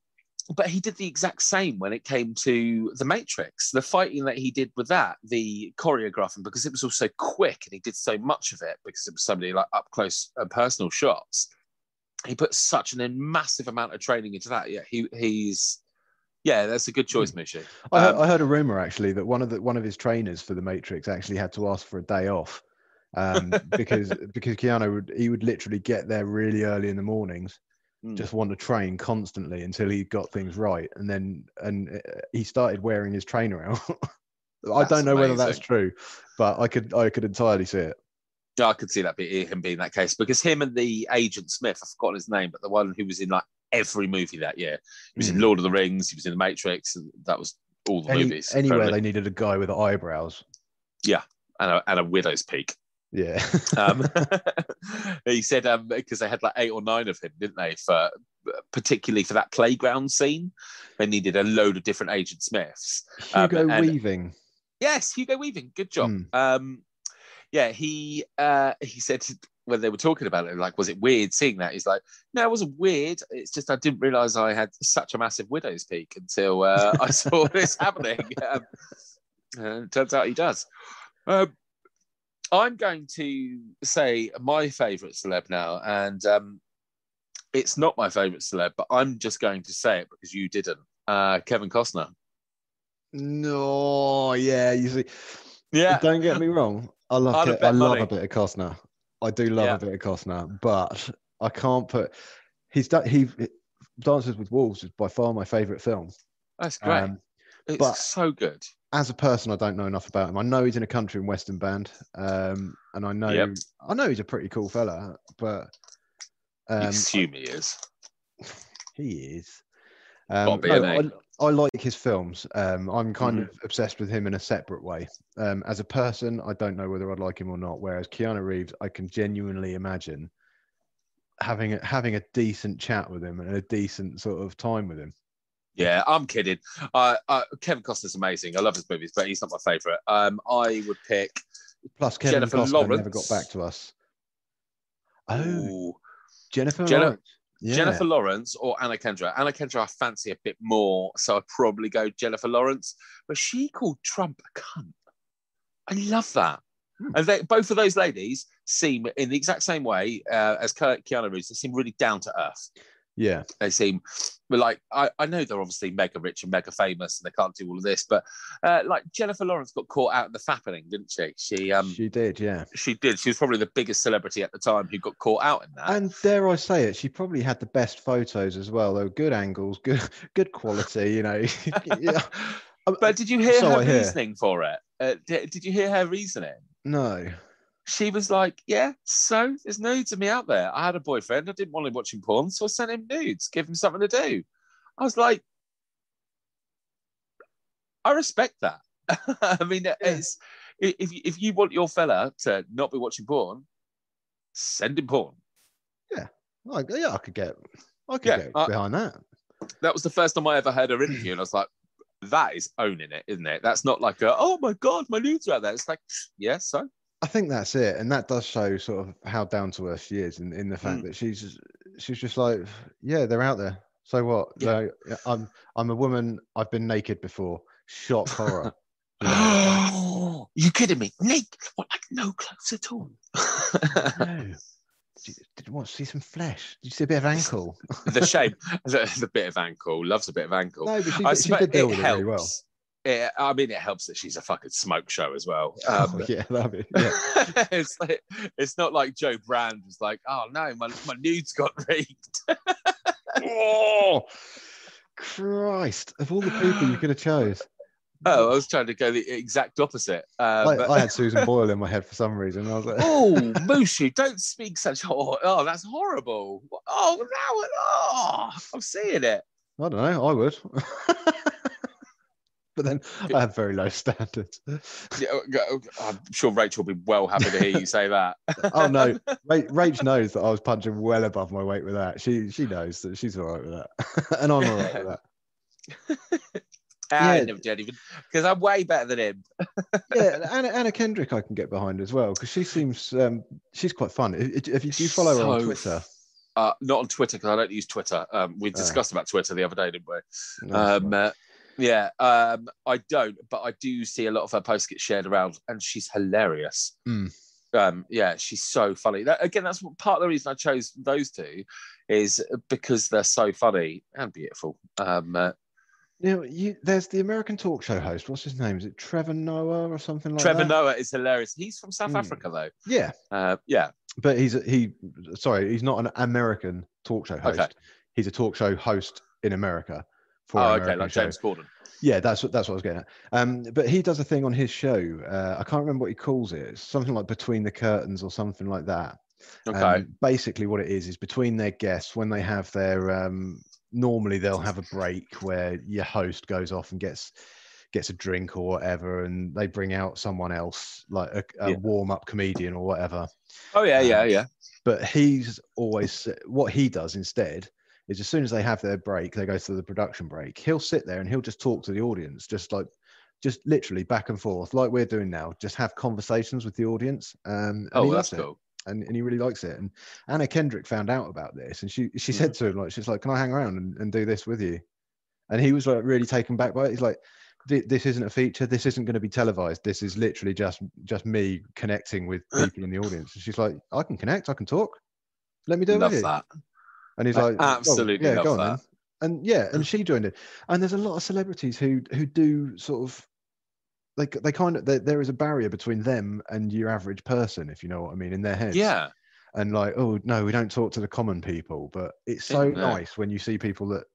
but he did the exact same when it came to the Matrix. The fighting that he did with that, the choreographing, because it was all so quick and he did so much of it because it was so many like up close and personal shots. He put such an massive amount of training into that. Yeah, he he's yeah, that's a good choice, Mishi.
I, heard,
Um,
I heard a rumor actually that one of the one of his trainers for the Matrix actually had to ask for a day off um, because because Keanu would he would literally get there really early in the mornings,
Mm.
just want to train constantly until he got things right, and then and uh, he started wearing his trainer out. I don't know whether that's true, but I could I could entirely see it.
Yeah, I could see that be him being that case because him and the agent Smith, I've forgotten his name, but the one who was in like every movie that year. He was in
Mm.
Lord of the Rings, he was in The Matrix, and that was all the
Any,
movies.
anywhere
apparently.
they needed a guy with eyebrows.
Yeah, and a, and a widow's peak.
Yeah.
Um, he said um, because they had like eight or nine of him, didn't they? For particularly for that playground scene, they needed a load of different Agent Smiths. um,
Hugo
and-
Weaving.
Yes, Hugo Weaving, good job.
Mm.
Um, yeah, he uh, he said when they were talking about it, like, was it weird seeing that? He's like, no, it wasn't weird. It's just I didn't realize I had such a massive widow's peak until uh, I saw this happening. Um, and it turns out he does. Um, I'm going to say my favourite celeb now, and um, it's not my favourite celeb, but I'm just going to say it because you didn't. Uh, Kevin Costner.
No, yeah, you see.
Yeah,
Don't get me wrong. I love
have
I love a bit of Costner. I do love
Yeah.
a bit of Costner, but I can't put he's done he Dances with Wolves is by far my favorite film.
that's great.
Um,
it's
but-
so good.
As a person, I don't know enough about him. I know he's in a country and western band, um, and I know
Yep.
I know he's a pretty cool fella, but
you
um,
assume he is.
he is. Um, no. I, I like his films. Um, I'm kind
Mhm.
of obsessed with him in a separate way. Um, as a person, I don't know whether I'd like him or not. Whereas Keanu Reeves, I can genuinely imagine having a, having a decent chat with him and a decent sort of time with him.
Yeah, I'm kidding. Uh, uh, Kevin Costner's amazing. I love his movies, but he's not my favorite. Um, I would pick.
Plus, Kevin
Jennifer
Costner never got back to us. Oh,
Ooh,
Jennifer
Jenna-
Lawrence. Yeah.
Jennifer Lawrence or Anna Kendrick. Anna Kendrick, I fancy a bit more, so I'd probably go Jennifer Lawrence. But she called Trump a cunt. I love that.
Hmm.
And they, both of those ladies seem in the exact same way uh, as Ke- Keanu Reeves. They seem really down to earth.
Yeah.
They seem but like I, I know they're obviously mega rich and mega famous and they can't do all of this, but uh, like Jennifer Lawrence got caught out in the fappening, didn't she? She um
she did, yeah.
she did. She was probably the biggest celebrity at the time who got caught out in that.
And dare I say it, she probably had the best photos as well. They were good angles, good good quality, you know. yeah. Um,
but did you hear
So
her
I hear.
reasoning for it? Uh, did, did you hear her reasoning?
No.
She was like, "Yeah, so there's nudes of me out there. I had a boyfriend. I didn't want him watching porn, so I sent him nudes, give him something to do." I was like, "I respect that. I mean, it's if you- if you want your fella to not be watching porn, send him porn."
Like, yeah, I could get I could
Yeah,
get
I-
behind that.
that was the first time I ever heard her interview, and I was like, "That is owning it, isn't it? That's not like a oh my god, my nudes are out there." It's like, yeah, so
I think that's it, and that does show sort of how down to earth she is, in, in the fact
Mm.
that she's she's just like, yeah, they're out there. So what?
Yeah.
I'm I'm a woman. I've been naked before. Shock horror. you
you kidding me? Naked? What? Like no clothes at all?
no. Did you, want to see some flesh? Did you see a bit of ankle?
the shame. The, the bit of ankle. Loves a bit of ankle.
no, but she,
I
did- she did deal
it
with it
helps.
really well.
It- I mean, it helps that she's a fucking smoke show as well. Um,
oh, yeah, that'd be, yeah.
it's like, it's not like Jo Brand was like, oh no, my, my nudes got leaked.
oh, Christ! Of all the people you could have chose,
Oh, I was trying to go the exact opposite. Uh,
I,
but-
I had Susan Boyle in my head for some reason. I was like,
oh, Mushu, don't speak such hor- Oh, that's horrible. Oh, no, oh, I'm seeing it.
I don't know. I would. But then I have very low standards.
Yeah, uh, I'm sure Rachel will be well happy to hear you say that.
oh no, Rach knows that I was punching well above my weight with that. She she knows that she's all right with that, and I'm all right with that.
I
Yeah.
never did even because I'm way better than him.
Yeah, Anna, Anna Kendrick I can get behind as well because she seems um, she's quite fun. If, if you do follow her on Twitter,
Uh, not on Twitter because I don't use Twitter. Um, we
Oh.
discussed about Twitter the other day, didn't we?
no,
Um, uh, yeah, um, I don't, but I do see a lot of her posts get shared around, and she's hilarious.
Mm.
Um, yeah, she's so funny. That, again, that's what, part of the reason I chose those two is because they're so funny and beautiful. Um, uh,
you know, you, there's the American talk show host. What's his name? Is it Trevor Noah or something like
Trevor
that?
Trevor Noah is hilarious. He's from South
Mm.
Africa, though.
Yeah,
Uh, yeah,
but he's a- he. Sorry, he's not an American talk show host.
Okay.
He's a talk show host in America. For
oh, okay, like
show.
James Corden.
Yeah, that's what that's what I was getting at. Um, but he does a thing on his show. Uh, I can't remember what he calls it. It's something like between the curtains or something like that.
Okay,
Um, basically, what it is is between their guests when they have their. Um, normally, they'll have a break where your host goes off and gets gets a drink or whatever, and they bring out someone else like a, a
Yeah.
warm up comedian or whatever.
oh yeah, yeah,
um,
yeah.
But he's always what he does instead is as soon as they have their break, they go to the production break. He'll sit there and he'll just talk to the audience, just like just literally back and forth, like we're doing now. Just have conversations with the audience. Um, and
Oh,
he
that's
it,
cool.
and, and he really likes it. And Anna Kendrick found out about this, and she she
Mm.
said to him like, she's like, "Can I hang around and, and do this with you?" And he was like really taken back by it. He's like. This isn't a feature. This isn't going to be televised. This is literally just just me connecting with people in the audience. And she's like, "I can connect. I can talk. Let me do it
Love
with you."
that.
And he's
I
like, "Well,
absolutely
yeah,
love
go on
that.
then." And yeah, and she joined it. And there's a lot of celebrities who who do sort of like they kind of there, there is a barrier between them and your average person, if you know what I mean, in their heads.
Yeah,
And like, oh no, we don't talk to the common people, but it's so
Yeah.
nice when you see people that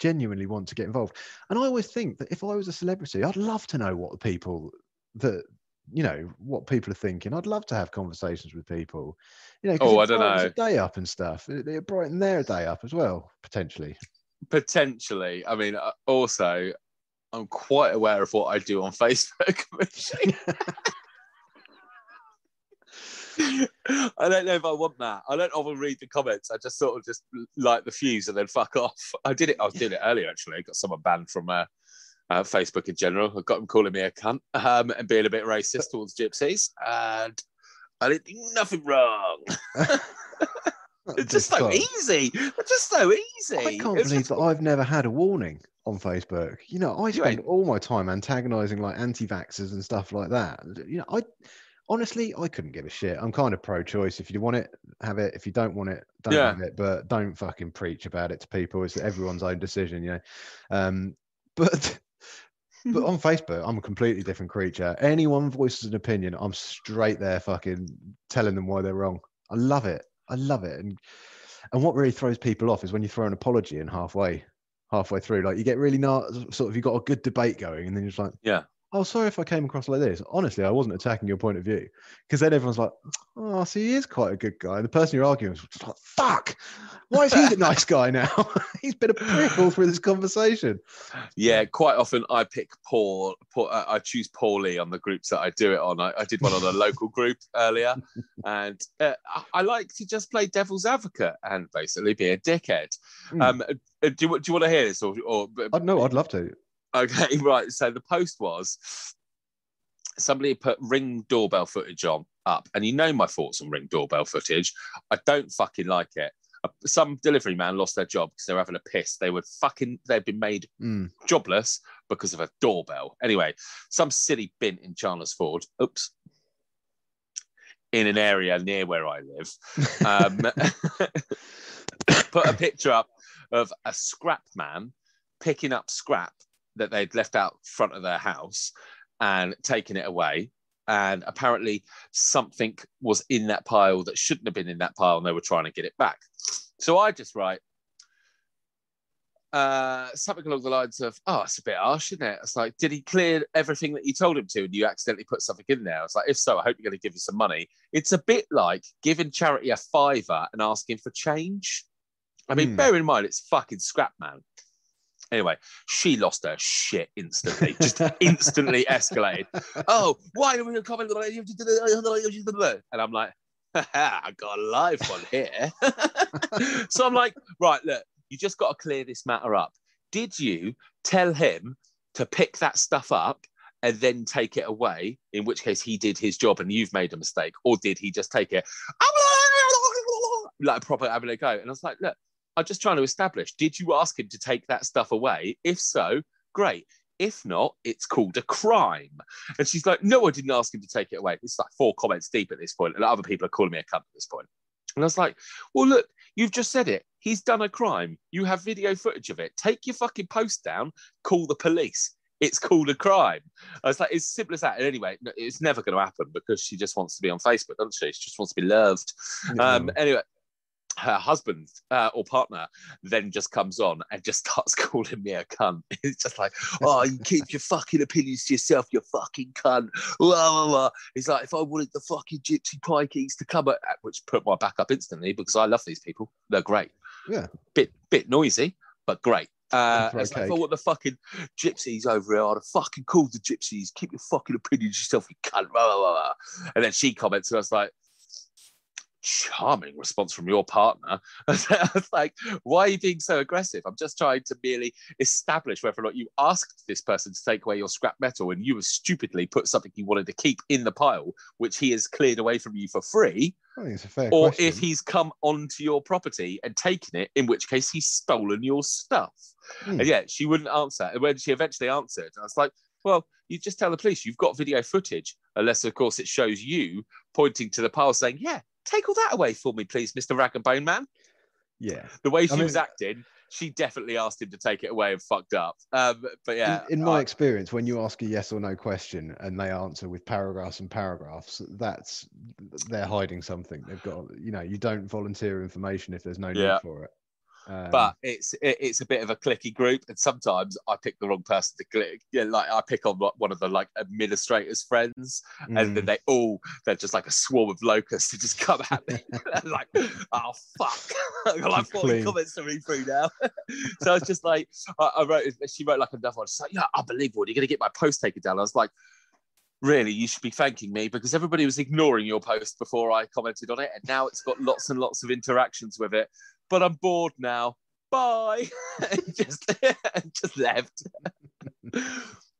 genuinely want to get involved. And I always think that if I was a celebrity, I'd love to know what the people that you know what people are thinking. I'd love to have conversations with people. You know,
Oh, I don't know.
a day up and stuff. It, it brighten their day up as well, potentially.
potentially. I mean, uh, also, I'm quite aware of what I do on Facebook. I don't know if I want that. I don't often read the comments. I just sort of just light the fuse and then fuck off. I did it. I was doing it earlier actually. I got someone banned from uh, uh, Facebook in general. I got them calling me a cunt um, and being a bit racist towards gypsies, and I didn't do nothing wrong. It's just so easy. It's just so easy.
I can't believe
just-
that I've never had a warning on Facebook. You know, I spend all my time antagonizing like anti-vaxxers and stuff like that. You know, I honestly, I couldn't give a shit. I'm kind of pro-choice. If you want it, have it. If you don't want it, don't
Yeah.
have it. But don't fucking preach about it to people. It's everyone's own decision, you know. Um, but but mm-hmm. on Facebook, I'm a completely different creature. Anyone voices an opinion, I'm straight there, fucking telling them why they're wrong. I love it. I love it. And and what really throws people off is when you throw an apology in halfway, halfway through. Like you get really not sort of you got a good debate going, and then you're just like,
Yeah.
Oh, sorry if I came across like this. Honestly, I wasn't attacking your point of view. Because then everyone's like, oh, so he is quite a good guy. And the person you're arguing with is like, fuck, why is he the nice guy now? He's been a prick all through this conversation.
Yeah, quite often I pick Paul. Paul uh, I choose Paulie on the groups that I do it on. I, I did one on a local group earlier, and uh, I, I like to just play devil's advocate and basically be a dickhead.
Hmm.
Um, uh, do you, do you want to hear this, or, or
I know, I'd love to.
Okay, right. So the post was somebody put ring doorbell footage on up, and you know my thoughts on ring doorbell footage. I don't fucking like it. Some delivery man lost their job because they were having a piss. They would fucking they'd been made
Mm.
jobless because of a doorbell. Anyway, some silly bin in Chandler's Ford. Oops. In an area near where I live, um, put a picture up of a scrap man picking up scrap that they'd left out front of their house and taken it away. And apparently, something was in that pile that shouldn't have been in that pile, and they were trying to get it back. So I just write uh, something along the lines of, "Oh, it's a bit harsh, isn't it?" It's like, did he clear everything that you told him to, and you accidentally put something in there? It's like, if so, I hope you're going to give you some money. It's a bit like giving charity a fiver and asking for change. I mean,
Hmm.
bear in mind, it's fucking scrap man. Anyway, she lost her shit instantly, just instantly escalated. Oh, why are we comment? Uh, and I'm like, I got a live one here. so I'm like, right, look, you just got to clear this matter up. Did you tell him to pick that stuff up and then take it away? In which case he did his job and you've made a mistake, or did he just take it like proper having a go? And I was like, look, I'm just trying to establish. Did you ask him to take that stuff away? If so, great. If not, it's called a crime. And she's like, no, I didn't ask him to take it away. It's like four comments deep at this point, and other people are calling me a cunt at this point. And I was like, well, look, you've just said it. He's done a crime. You have video footage of it. Take your fucking post down, call the police. It's called a crime. I was like, it's simple as that. And anyway, it's never going to happen because she just wants to be on Facebook, doesn't she? She just wants to be loved. Um, anyway, her husband uh, or partner then just comes on and just starts calling me a cunt. It's just like, oh, you keep your fucking opinions to yourself, you fucking cunt. Blah, blah, blah. He's like, if I wanted the fucking gypsy pikeys to come at, which put my back up instantly because I love these people. They're great.
Yeah.
Bit bit noisy, but great. Uh, it's like, if I want the fucking gypsies over here, I'd have fucking called the gypsies. Keep your fucking opinions to yourself, you cunt. Blah, blah, blah. And then she comments, and I was like, charming response from your partner. I was like, why are you being so aggressive? I'm just trying to merely establish whether or not you asked this person to take away your scrap metal and you have stupidly put something you wanted to keep in the pile, which he has cleared away from you for free,
I think it's a fair
or
question.
if he's come onto your property and taken it, in which case he's stolen your stuff.
Hmm.
And yeah, she wouldn't answer. And when she eventually answered, I was like, well, you just tell the police you've got video footage, unless, of course, it shows you pointing to the pile saying, yeah, take all that away for me, please, Mr. Rag and Bone Man.
yeah.
The way she
I mean-
was acting, she definitely asked him to take it away and fucked up. Um, but yeah,
in, in my
I-
experience, when you ask a yes or no question and they answer with paragraphs and paragraphs, that's they're hiding something. They've got, you know, you don't volunteer information if there's no
Yeah.
need for it. Um,
but it's it, it's a bit of a clicky group, and sometimes I pick the wrong person to click. Yeah, like I pick on one of the like administrators' friends, and then
mm,
they all they're just like a swarm of locusts to just come at me. like, oh fuck, I've got like 40 comments to read through now. so it's just like I, I wrote, she wrote like another one. She's like, yeah, unbelievable. You're gonna get my post taken down. I was like. Really, you should be thanking me because everybody was ignoring your post before I commented on it, and now it's got lots and lots of interactions with it. But I'm bored now. Bye. And just, just left.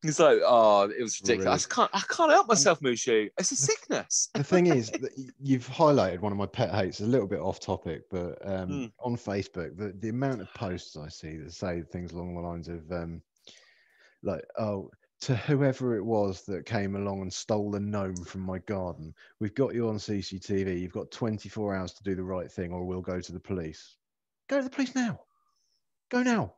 It's like, oh, it was ridiculous. I just can't, I can't help myself, Mushu. It's a sickness.
the thing is, that you've highlighted one of my pet hates, a little bit off topic, but um,
Mm.
on Facebook, the, the amount of posts I see that say things along the lines of, um, like, oh, to whoever it was that came along and stole the gnome from my garden. We've got you on CCTV. You've got 24 hours to do the right thing, or we'll go to the police. Go to the police now. Go now.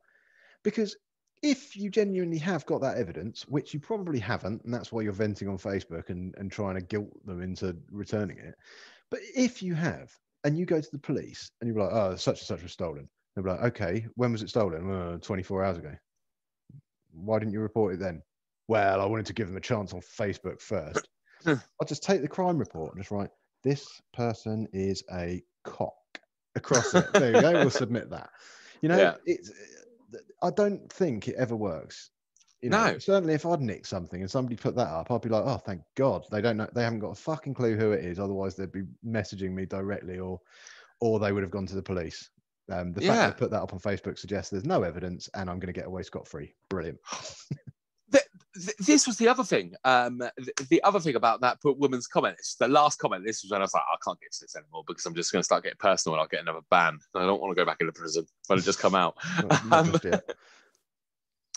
Because if you genuinely have got that evidence, which you probably haven't, and that's why you're venting on Facebook and, and trying to guilt them into returning it. But if you have, and you go to the police and you're like, oh, such and such was stolen, they'll be like, okay, when was it stolen? Uh, 24 hours ago. Why didn't you report it then? Well, I wanted to give them a chance on Facebook first. I'll just take the crime report and just write, this person is a cock across it. There you go. We'll submit that. You know,
Yeah.
it's. I don't think it ever works. You know,
No.
certainly if I'd nicked something and somebody put that up, I'd be like, oh, thank God they don't know. They haven't got a fucking clue who it is. Otherwise, they'd be messaging me directly, or, or they would have gone to the police. Um, the fact
Yeah.
they put that up on Facebook suggests there's no evidence, and I'm going to get away scot free. Brilliant.
Th- this was the other thing. Um, th- the other thing about that put woman's comment, it's the last comment. This was when I was like, I can't get to this anymore because I'm just going to start getting personal and I'll get another ban. And I don't want to go back into prison when I just come out. Um,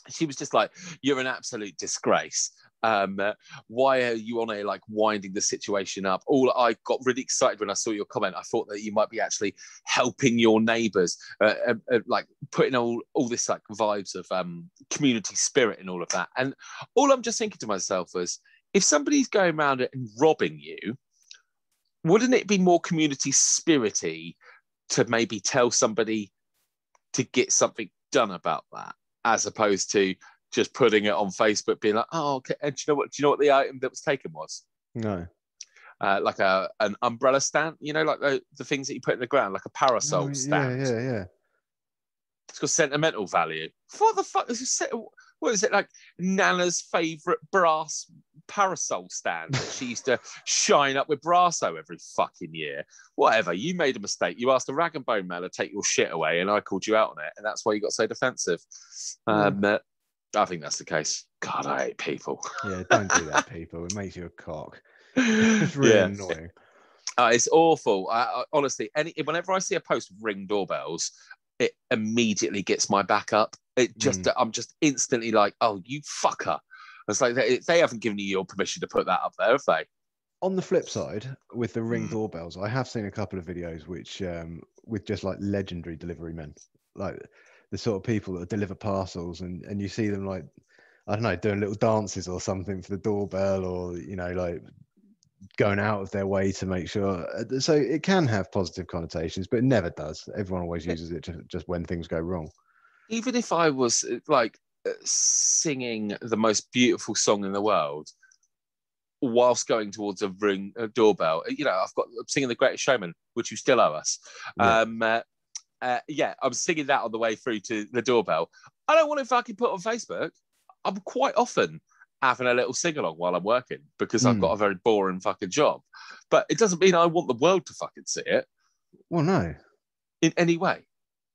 she was just like, "You're an absolute disgrace. Um, why are you on a like winding the situation up?" All I got really excited when I saw your comment. I thought that you might be actually helping your neighbours, uh, uh, uh, like putting all all this like vibes of um, community spirit and all of that. And all I'm just thinking to myself was, if somebody's going around and robbing you, wouldn't it be more community spirity to maybe tell somebody to get something done about that? as opposed to just putting it on Facebook, being like, "Oh, okay." And do you know what? Do you know what the item that was taken was?
No.
Uh, like a an umbrella stand. You know, like the, the things that you put in the ground, like a parasol
Oh, yeah,
stand.
yeah, yeah.
It's got sentimental value. What the fuck is it? What is it like? Nana's favorite brass parasol stand that she used to shine up with Brasso every fucking year. Whatever. You made a mistake. You asked a rag and bone man to take your shit away, and I called you out on it, and that's why you got so defensive. Um, uh, I think that's the case. God, I hate people.
Yeah, don't do that, people. It makes you a cock. It's really
yeah.
annoying.
Uh, it's awful. I, I, honestly, any whenever I see a post with ring doorbells, it immediately gets my back up. It just,
Mm.
I'm just instantly like, oh, you fucker. It's like they, they haven't given you your permission to put that up there, have they?
On the flip side, with the ring
Mm.
doorbells, I have seen a couple of videos which, um, with just like legendary delivery men, like the sort of people that deliver parcels, and and you see them like, I don't know, doing little dances or something for the doorbell, or you know, like going out of their way to make sure. uh, So it can have positive connotations, but it never does. Everyone always uses it just, just when things go wrong.
Even if I was uh, like uh, singing the most beautiful song in the world, whilst going towards a ring a doorbell, you know, I've got I'm singing the Greatest Showman, which you still owe us.
Yeah.
Um, uh, uh, yeah, I'm singing that on the way through to the doorbell. I don't want to fucking put on Facebook. I'm quite often having a little sing along while I'm working because I've
Hmm.
got a very boring fucking job. But it doesn't mean I want the world to fucking see it
Well, no,
in any way.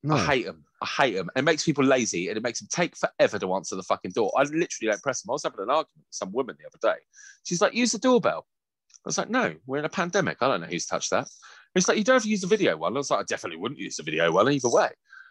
no.
I hate them. I hate them. It makes people lazy and it makes them take forever to answer the fucking door. I literally don't press them. I was having an argument with some woman the other day. She's like, use the doorbell. I was like, no, we're in a pandemic. I don't know who's touched that. It's like, you don't have to use the video one. I was like, I definitely wouldn't use the video one either way.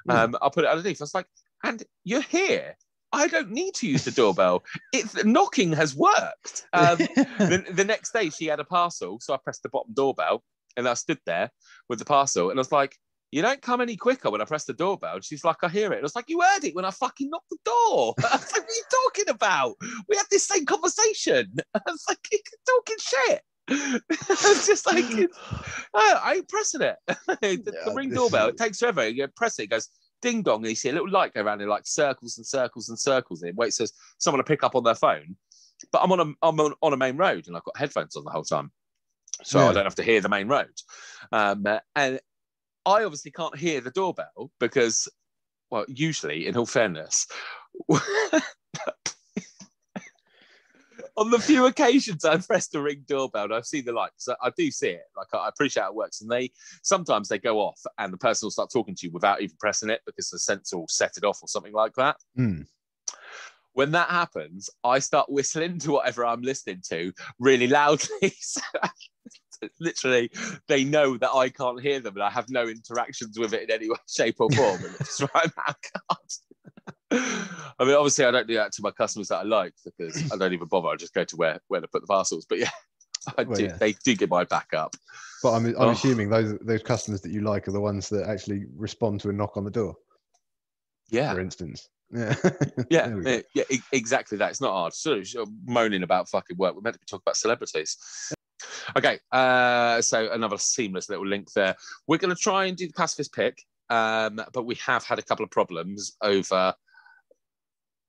Mm.
Um, I'll put it underneath. I was like, and you're here. I don't need to use the doorbell. It's knocking has worked. Um, the, the next day she had a parcel, so I pressed the bottom doorbell and I stood there with the parcel and I was like, you don't come any quicker when I press the doorbell. And she's like, I hear it. And I was like, you heard it when I fucking knocked the door. I was like, what are you talking about? We had this same conversation. I was like, you're talking shit. it's just like, it's- I, I ain't pressing it. the, the ring doorbell,
is-
it takes forever. You press it, it goes ding dong, and you see a little light go around in like circles and circles and circles. And it waits for someone to pick up on their phone. But I'm on a I'm on, on a main road and I've got headphones on the whole time, so I don't have to hear the main road. Um, and I obviously can't hear the doorbell because, well, usually, in all fairness, on the few occasions I've pressed the ring doorbell and I've seen the light, so I do see it. Like I appreciate how it works, and they sometimes they go off and the person will start talking to you without even pressing it because the sensor will set it off or something like that.
Mm.
When that happens, I start whistling to whatever I'm listening to really loudly. So, literally, they know that I can't hear them and I have no interactions with it in any way, shape, or form. And it's right, God. I mean, obviously, I don't do that to my customers that I like because I don't even bother. I just go to where where to put the parcels. But yeah, I
Well,
do.
yeah.
They do get my back up.
But I'm, I'm
Oh.
assuming those those customers that you like are the ones that actually respond to a knock on the door,
Yeah,
for instance. Yeah.
yeah,
There we go.
yeah, yeah, exactly that. It's not hard. So so moaning about fucking work. We're meant to be talking about celebrities. Okay, uh, so another seamless little link there. We're going to try and do the pacifist pick, um, but we have had a couple of problems over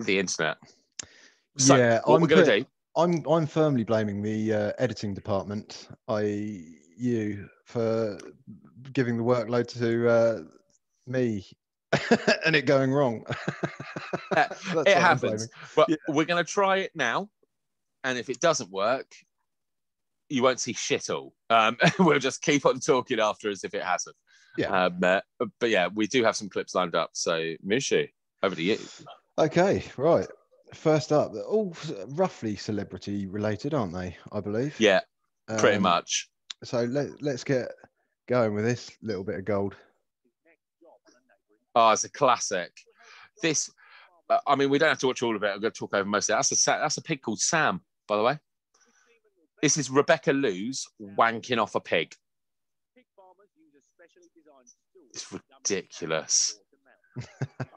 the internet. So
Yeah,
what
I'm
we're going to do?
I'm I'm firmly blaming the uh, editing department, i.e., you, for giving the workload to uh, me and it going wrong. That's
it happens. But
Yeah.
we're going to try it now, and if it doesn't work, you won't see shit all. Um, we'll just keep on talking after as if it hasn't.
Yeah.
Um, uh, but yeah, we do have some clips lined up. So Mushu, over to you.
Okay, right. First up, all roughly celebrity related, aren't they? I believe.
Yeah, pretty
Um,
much.
So let let's get going with this little bit of gold.
Oh, it's a classic. This, uh, I mean, we don't have to watch all of it. I'm going to talk over most of it. That's a that's a pig called Sam, by the way. This is Rebecca Loos wanking off a pig. It's ridiculous.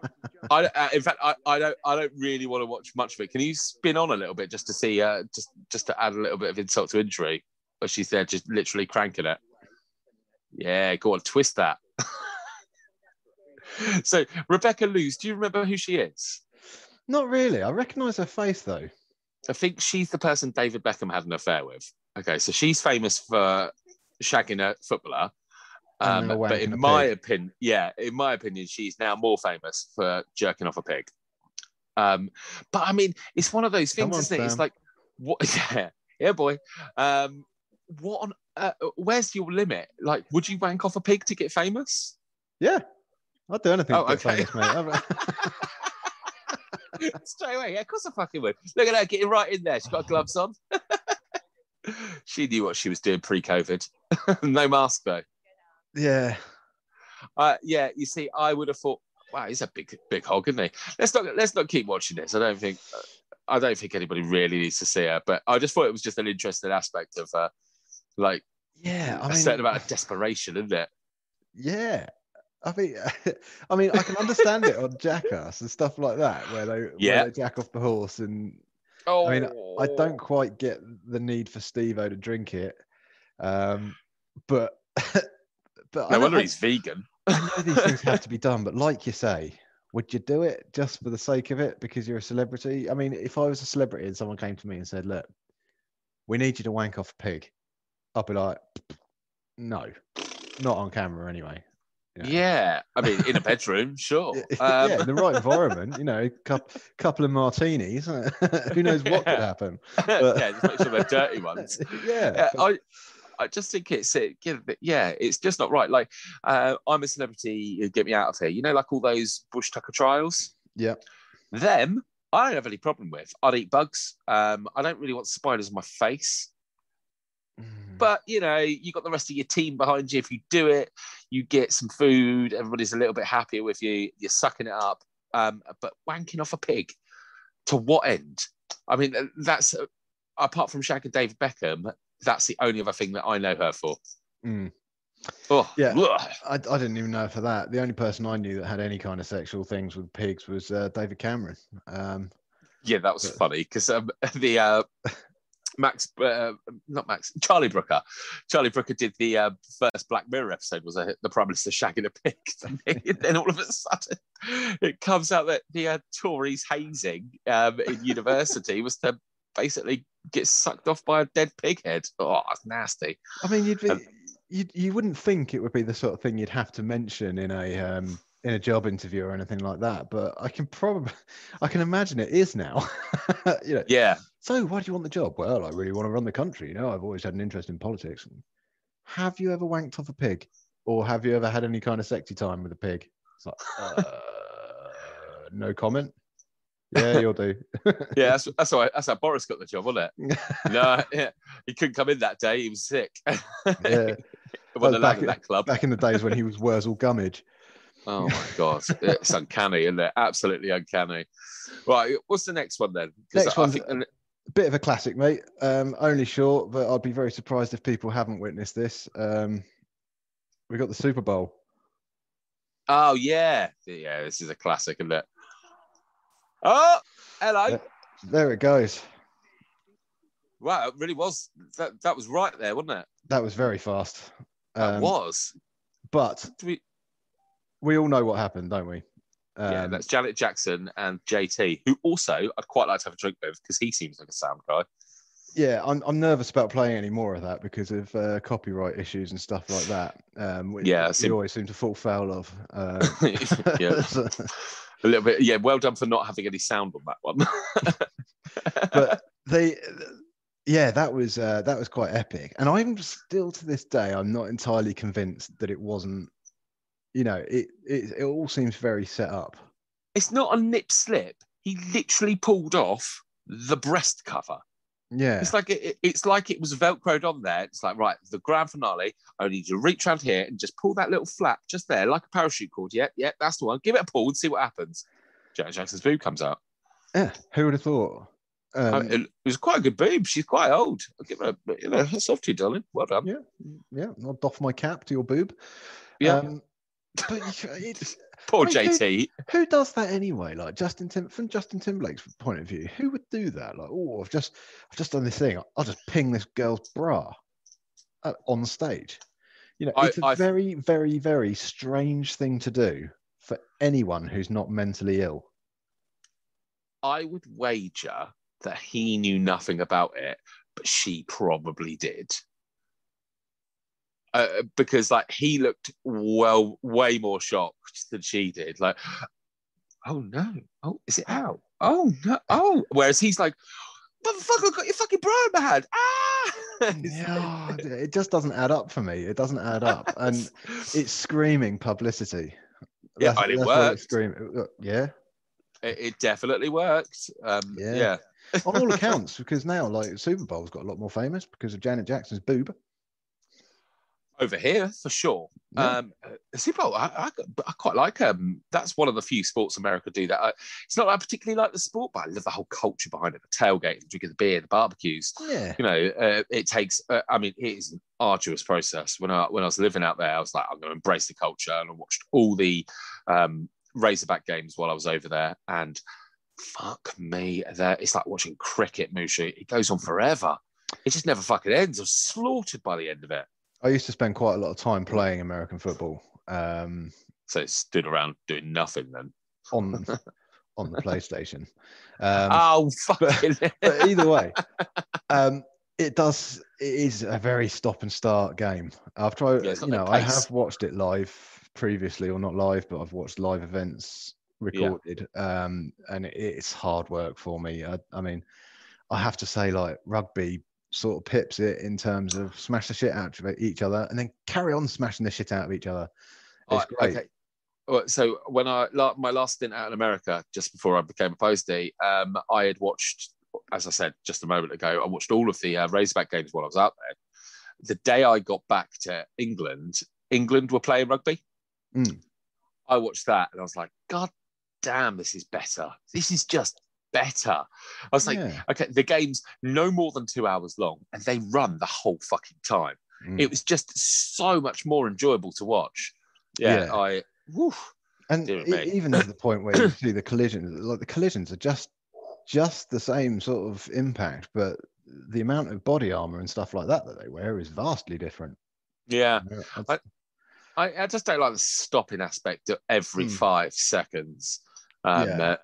I, uh, in fact, I, I don't I don't really want to watch much of it. Can you spin on a little bit just to see, uh, just just to add a little bit of insult to injury? But she's there just literally cranking it. Yeah, go on, twist that. so Rebecca Loos, do you remember who she is?
Not really. I recognise her face though.
I think she's the person David Beckham had an affair with. Okay, so she's famous for shagging a footballer. Um, but in my
pig.
opinion, yeah, in my opinion, she's now more famous for jerking off a pig. Um, but I mean, it's one of those things,
on,
isn't it? It's like, what? Yeah, yeah, boy. Um, what on? Uh, where's your limit? Like, would you wank off a pig to get famous?
Yeah, I'd do anything
Oh,
to get
okay.
famous, mate.
Straight away, yeah, of course I fucking would. Look at her getting right in there. She's got gloves on. she knew what she was doing pre-COVID. no mask though.
Yeah,
Uh, yeah, you see, I would have thought, wow, he's a big, big hog, isn't he? Let's not let's not keep watching this. I don't think I don't think anybody really needs to see her, but I just thought it was just an interesting aspect of uh, like
yeah. I
a
mean,
certain amount of desperation, isn't it?
yeah. I mean, I mean, I can understand it on Jackass and stuff like that, where they,
Yeah.
where they jack off the horse, and
Oh,
I mean, I don't quite get the need for Steve-O to drink it, um, but but I
No wonder
I-
he's vegan.
I know these things have to be done, but like you say, would you do it just for the sake of it because you're a celebrity? I mean, if I was a celebrity and someone came to me and said, "Look, we need you to wank off a pig," I'd be like, "No, not on camera anyway." You know?
Yeah, I mean, in a bedroom, sure.
yeah,
Um,
in the right environment, you know, couple, couple of martinis. Who knows what could happen?
yeah, just make sure they're dirty ones.
yeah,
Yeah,
but-
I, I just think it's it, give it- yeah, it's just not right. Like, uh, I'm a celebrity. Get me out of here. You know, like all those Bush Tucker trials.
yeah.
Them, I don't have any problem with. I'd eat bugs. Um, I don't really want spiders on my face.
Mm.
But you know, you got the rest of your team behind you. If you do it, you get some food. Everybody's a little bit happier with you. You're sucking it up. Um, but wanking off a pig, to what end? I mean, uh, that's uh, apart from Shaq and David Beckham. That's the only other thing that I know her for.
Mm.
Oh,
Yeah. I, I didn't even know for that. The only person I knew that had any kind of sexual things with pigs was uh, David Cameron. Um,
yeah, that was
But-
funny because um, the uh, Max, uh, not Max, Charlie Brooker. Charlie Brooker did the uh, first Black Mirror episode. Was the Prime Minister shagging a pig? and then all of a sudden, it comes out that the uh, Tories hazing um, in university was to basically get sucked off by a dead pig head. Oh, that's nasty.
I mean, you'd be,
Um,
you you wouldn't think it would be the sort of thing you'd have to mention in a um, in a job interview or anything like that. But I can probably, I can imagine it is now. you know.
Yeah,
So, why do you want the job? Well, I really want to run the country. You know, I've always had an interest in politics. Have you ever wanked off a pig, or have you ever had any kind of sexy time with a pig? It's like, uh, no comment. Yeah, you'll do.
yeah, that's that's why that's how Boris got the job, wasn't it? No, yeah, he couldn't come in that day. He was sick.
Yeah.
Wasn't
Well, back
in that club.
Back in the days when he was Wurzel Gummidge.
Oh my god, it's uncanny, isn't it? Absolutely uncanny. Right, what's the next one then?
Next
I
one's-
think the-
bit of a classic, mate. Um, only short, but I'd be very surprised if people haven't witnessed this. Um, we got the Super Bowl.
Oh yeah, yeah. This is a classic, isn't it? Oh, hello.
Yeah. There it goes.
Wow, it really was. That that was right there, wasn't it?
That was very fast.
That
Um,
was.
But
we-
we all know what happened, don't we?
yeah,
Um,
that's Janet Jackson and JT, who also I'd quite like to have a drink with because he seems like a sound guy.
yeah. I'm, I'm nervous about playing any more of that because of uh, copyright issues and stuff like that. Um, we,
Yeah, sim-
always seem to fall foul of. Uh,
yeah,
so-
a little bit. Yeah, well done for not having any sound on that one.
but they yeah that was uh, that was quite epic and i'm still to this day i'm not entirely convinced that it wasn't you know it it, it all seems very set up
it's not a nip slip. He literally pulled off the breast cover.
Yeah
It's like it, it- it's like it was velcroed on there. It's like right, the grand finale. I need you to reach around here and just pull that little flap just there, like a parachute cord. Yep, yep, that's the one. Give it a pull and see what happens. Janet Jackson's boob comes out.
yeah who would have thought um,
I- it, it was quite a good boob. She's quite old. I'll give her, a, you know, hats off to you, darling. Well done.
Yeah. yeah i'll doff my cap to your boob
Yeah.
um, but it's,
Poor JT.
who does that anyway? Like justin Tim, from justin timberlake's point of view who would do that? Like oh i've just i've just done this thing. I'll just ping this girl's bra uh, on stage. You know
I-
it's a
I-
very very very strange thing to do for anyone who's not mentally ill.
I would wager that he knew nothing about it, but she probably did. Uh, because like he looked well way more shocked than she did. Like oh no. Oh is it out? Oh no. Oh whereas he's like motherfucker got your fucking bra in my hand ah
yeah it just doesn't add up for me. It doesn't add up. And it's screaming publicity.
Yeah,
That's-
and it
that's what
worked.
scream- yeah?
It, it definitely worked. Um
Yeah.
yeah,
on all accounts because now like super bowl's got a lot more famous because of janet jackson's boob
over here for sure
Yeah.
Um, uh, I, I, I quite like. Um, that's one of the few sports America do that. I, it's not that I particularly like the sport, but I love the whole culture behind it. The tailgate, the drinking the beer, the barbecues.
yeah
You know, uh, it takes. Uh, I mean, it is an arduous process. When I when I was living out there, I was like, I'm going to embrace the culture, and I watched all the um, Razorback games while I was over there, and fuck me, there it's like watching cricket, Mushu. It goes on forever. It just never fucking ends. I was slaughtered by the end of it.
I used to spend quite a lot of time playing american football um
So it stood around doing nothing then.
on on the playstation um
oh, fucking.
but either way, um, it does. It is a very stop and start game. I've tried.
Yeah,
you
no
know, I have watched it live previously, or not live, but I've watched live events recorded, um, and it, it's hard work for me. I, I mean, I have to say, like rugby sort of pips it in terms of smash the shit out of each other, and then carry on smashing the shit out of each other. It's great.
Okay. So when I my last stint out in America, just before I became a postie, um, I had watched, as I said just a moment ago, I watched all of the uh, Razorback games while I was out there. The day I got back to England, England were playing rugby.
Mm.
I watched that and I was like, God damn, this is better. This is just better. I was like,
Yeah.
okay, the game's no more than two hours long and they run the whole fucking time.
Mm.
It was just so much more enjoyable to watch. Yeah,
Yeah.
I.
And even to the point where you see the collisions like the collisions are just just the same sort of impact but the amount of body armor and stuff like that that they wear is vastly different
Yeah,
You know, that's-
I, I just don't like the stopping aspect of every
Hmm.
five seconds. Um,
Yeah.
uh,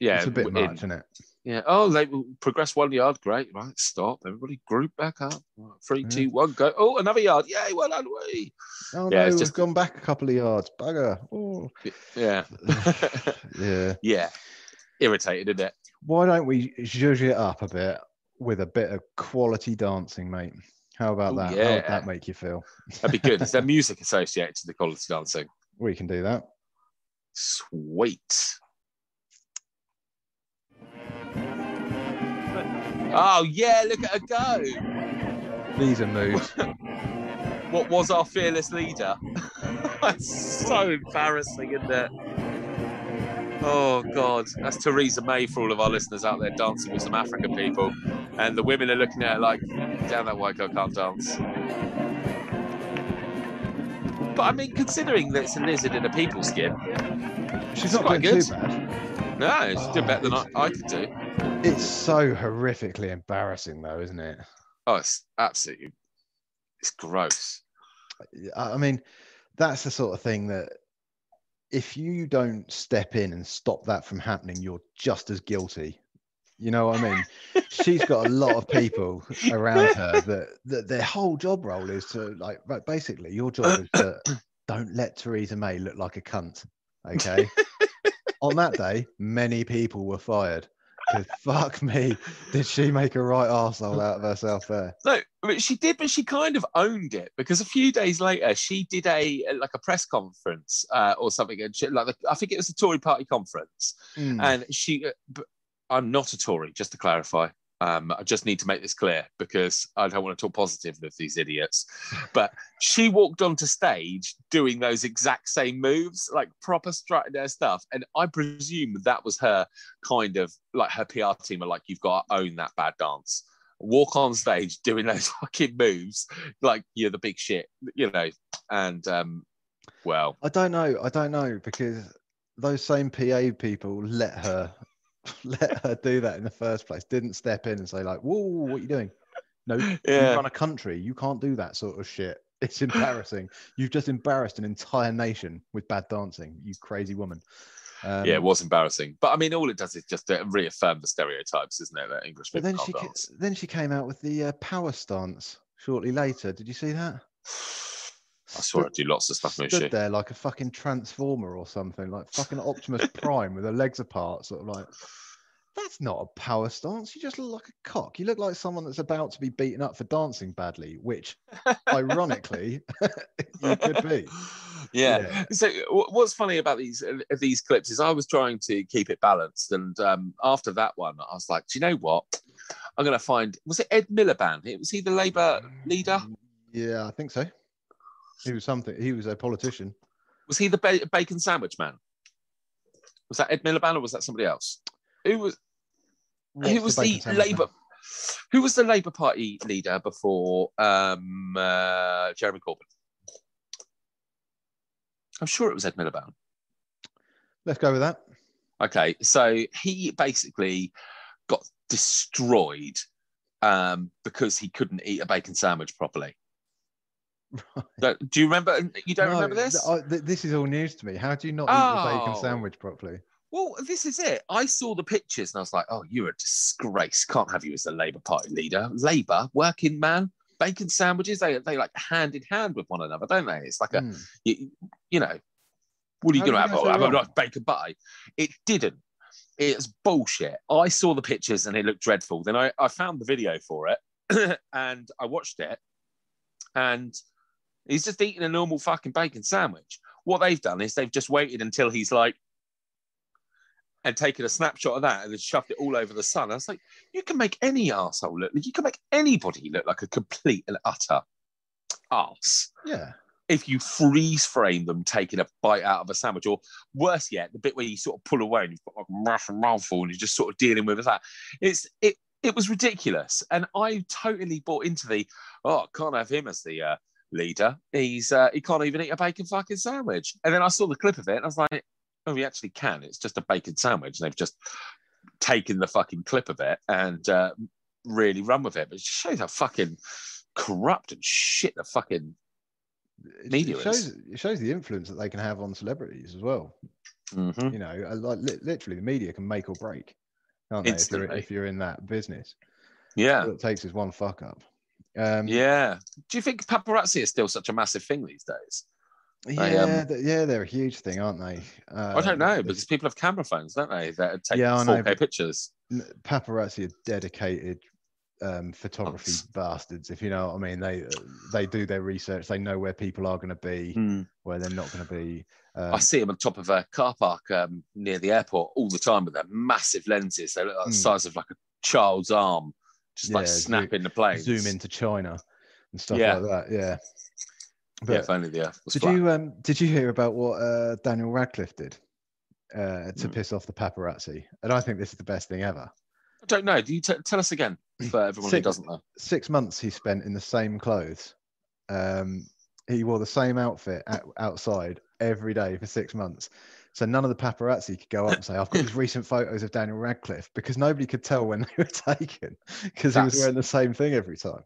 yeah,
it's a bit
in-
much isn't it
Yeah. Oh, they will progress one yard. Great. Right. Stop. Everybody group back up. Three,
Yeah.
two, one, go. Oh, another yard. Yay. Well done. Wee.
oh
Yeah,
no
it's
we've
just-
gone back a couple of yards bugger oh.
Yeah.
yeah
yeah. Irritated, isn't it?
why don't we zhuzh it up a bit with a bit of quality dancing mate how about
Ooh,
that how would
yeah.
that make you feel
That'd be good. Is there music associated to the quality dancing?
we can do that
Sweet. Oh yeah, look at her go.
these are moves
What was our fearless leader? that's so embarrassing, isn't it? Oh God, that's Theresa May for all of our listeners out there dancing with some African people, and the women are looking at her like, "Damn, that white girl can't dance." But I mean, considering that it's a lizard in a people skin,
She's not
quite good.
too bad.
no, it's
Oh,
doing better than I, I could do.
It's so horrifically embarrassing, though, isn't it?
Oh, it's absolutely, it's gross.
I mean, that's the sort of thing that if you don't step in and stop that from happening, you're just as guilty. You know what I mean? She's got a lot of people around her that, that their whole job role is to like right, basically your job is to don't let Theresa May look like a cunt. Okay. On that day, many people were fired. Fuck me, did she make a right arsehole out of herself there?
No, but she did, but she kind of owned it because a few days later she did a like a press conference uh, or something, and she, like the, I think it was a Tory party conference,
Mm.
and she. uh, I'm not a Tory, just to clarify. Um, I just need to make this clear because I don't want to talk positive of these idiots. But she walked onto stage doing those exact same moves, like proper strutting stuff. And I presume that was her kind of like her PR team are like, you've got to own that bad dance. Walk on stage doing those fucking moves, like you're the big shit, you know. And um, well,
I don't know. I don't know because those same PA people let her let her do that in the first place. Didn't step in and say like, "Whoa, what are you doing?" No, you run a country. You can't do that sort of shit. It's embarrassing. You've just embarrassed an entire nation with bad dancing. You crazy woman. Um,
yeah, it was embarrassing. But I mean, all it does is just uh, reaffirm the stereotypes, isn't it? That English people
then
can't
she ca-
dance.
then she came out with the uh, power stance shortly later. Did you see that?
I saw her do lots of stuff,
Stood there like a fucking transformer or something, like fucking Optimus Prime with her legs apart, sort of like. That's not a power stance. You just look like a cock. You look like someone that's about to be beaten up for dancing badly, which, ironically, you could be.
Yeah.
Yeah.
So what's funny about these uh, these clips is I was trying to keep it balanced, and um, after that one, I was like, do you know what? I'm going to find. Was it Ed Miliband? Was he the Labour leader?
Yeah, I think so. He was something. He was a politician.
Was he the ba- bacon sandwich man? Was that Ed Miliband or was that somebody else? Who was who was the,
man?
Labour? Who was the Labour Party leader before um, uh, Jeremy Corbyn? I'm sure it was Ed Miliband.
Let's go with that.
Okay, so he basically got destroyed um, because he couldn't eat a bacon sandwich properly. Don't- Do you remember? You don't
No,
remember this?
th- I- th- this is all news to me. How do you not eat a bacon
Oh.
sandwich properly?
Well, this is it. I saw the pictures and I was like, oh, you're a disgrace. Can't have you as the Labour Party leader. Labour, working man, bacon sandwiches, they, they like hand in hand with one another, don't they? It's like a,
Hmm.
you, you know, what are you going to have? Oh, have a nice bacon butty. It didn't. It's bullshit. I saw the pictures and it looked dreadful. Then I, I found the video for it and I watched it and he's just eating a normal fucking bacon sandwich. What they've done is they've just waited until he's like, and taken a snapshot of that and then shoved it all over the sun. I was like, you can make any asshole look, you can make anybody look like a complete and utter ass.
Yeah.
if you freeze frame them taking a bite out of a sandwich, or worse yet, the bit where you sort of pull away and you've got like a massive mouthful and you're just sort of dealing with that. It's it it was ridiculous, and I totally bought into the oh, can't have him as the uh, leader. He's uh, he can't even eat a bacon fucking sandwich. And then I saw the clip of it, and I was like, oh, he actually can. It's just a bacon sandwich, and they've just taken the fucking clip of it and uh, really run with it. But it just shows how fucking corrupt and shit the fucking Media
it
is.
shows it shows the influence that they can have on celebrities as well.
Mhm.
You know, like li- literally, the media can make or break, can't they? If you're, if you're in that business,
yeah.
all it takes is one fuck up. Um,
Yeah. Do you think paparazzi is still such a massive thing these days?
yeah,
um,
th- yeah, they're a huge thing, aren't they? Uh,
I don't know
the-
because people have camera phones, don't they? That take
Yeah,
4K
but-
pictures.
paparazzi are dedicated um, photography
Cunts.
bastards, if you know what I mean. They uh, they do their research. They know where people are going to be, where they're not going to be.
I
Um,
see them on top of a car park um, near the airport all the time with their massive lenses. They look like the
Mm.
size of like a child's arm, just like
Yeah, zo-
snapping the planes.
zoom into China and stuff
Yeah.
like that. Yeah. But
yeah, if only the earth
did
flat.
you um did you hear about what uh, Daniel Radcliffe did uh, to
Mm.
piss off the paparazzi? And I think this is the best thing ever.
I don't know. Do you t- tell us again for everyone who
Six-
doesn't know?
Six months he spent in the same clothes. Um, he wore the same outfit at, outside every day for six months. So none of the paparazzi could go up and say, "I've got these recent photos of Daniel Radcliffe," because nobody could tell when they were taken because he was wearing the same thing every time.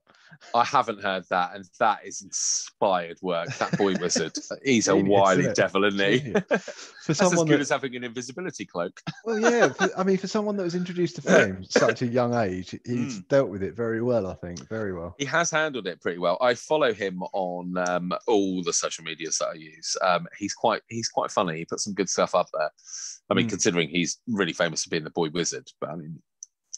I haven't heard that, and that is inspired work. That boy wizard, he's a wily
isn't
devil, isn't he?
For
That's as
someone
good
that,
as having an invisibility cloak.
well, yeah. For, I mean, for someone that was introduced to fame such a young age, he's
Mm.
dealt with it very well. I think very well.
He has handled it pretty well. I follow him on um, all the social medias that I use. Um, he's quite he's quite funny. He puts some good stuff up there. I mean,
Mm.
considering he's really famous for being the boy wizard, but I mean,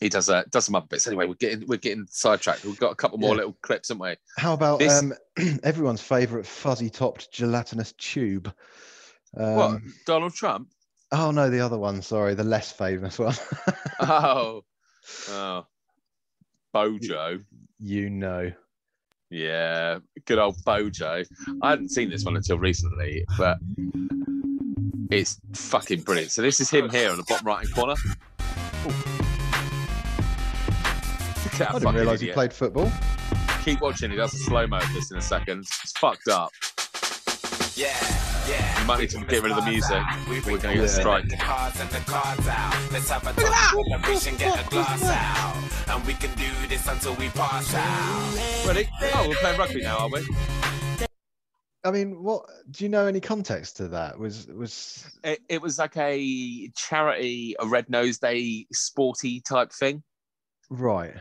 he does uh, does some other bits. Anyway, we're getting we're getting sidetracked. We've got a couple more
Yeah.
little clips, haven't we?
How about
This-
um, everyone's favourite fuzzy-topped gelatinous tube? Um,
what Donald Trump?
Oh no, the other one. Sorry, the less famous one.
Oh, oh, Bojo.
you know.
Yeah, good old Bojo. I hadn't seen this one until recently, but it's fucking brilliant. So this is him here on the bottom right hand corner. At that
I didn't
fucking
realise he played football.
Keep watching. He does a slow mo of this in a second. It's fucked up.
Yeah, yeah.
You might need to get rid of the music. We're going to get a strike.
The cards and the cards out. Let's have a total celebration, get a glass out. And we can do this until we pass out.
Ready? Oh, we're playing rugby now, are we?
I mean, what do you know any context to that? Was was
It, it was like a charity, a Red Nose Day sporty type thing.
right?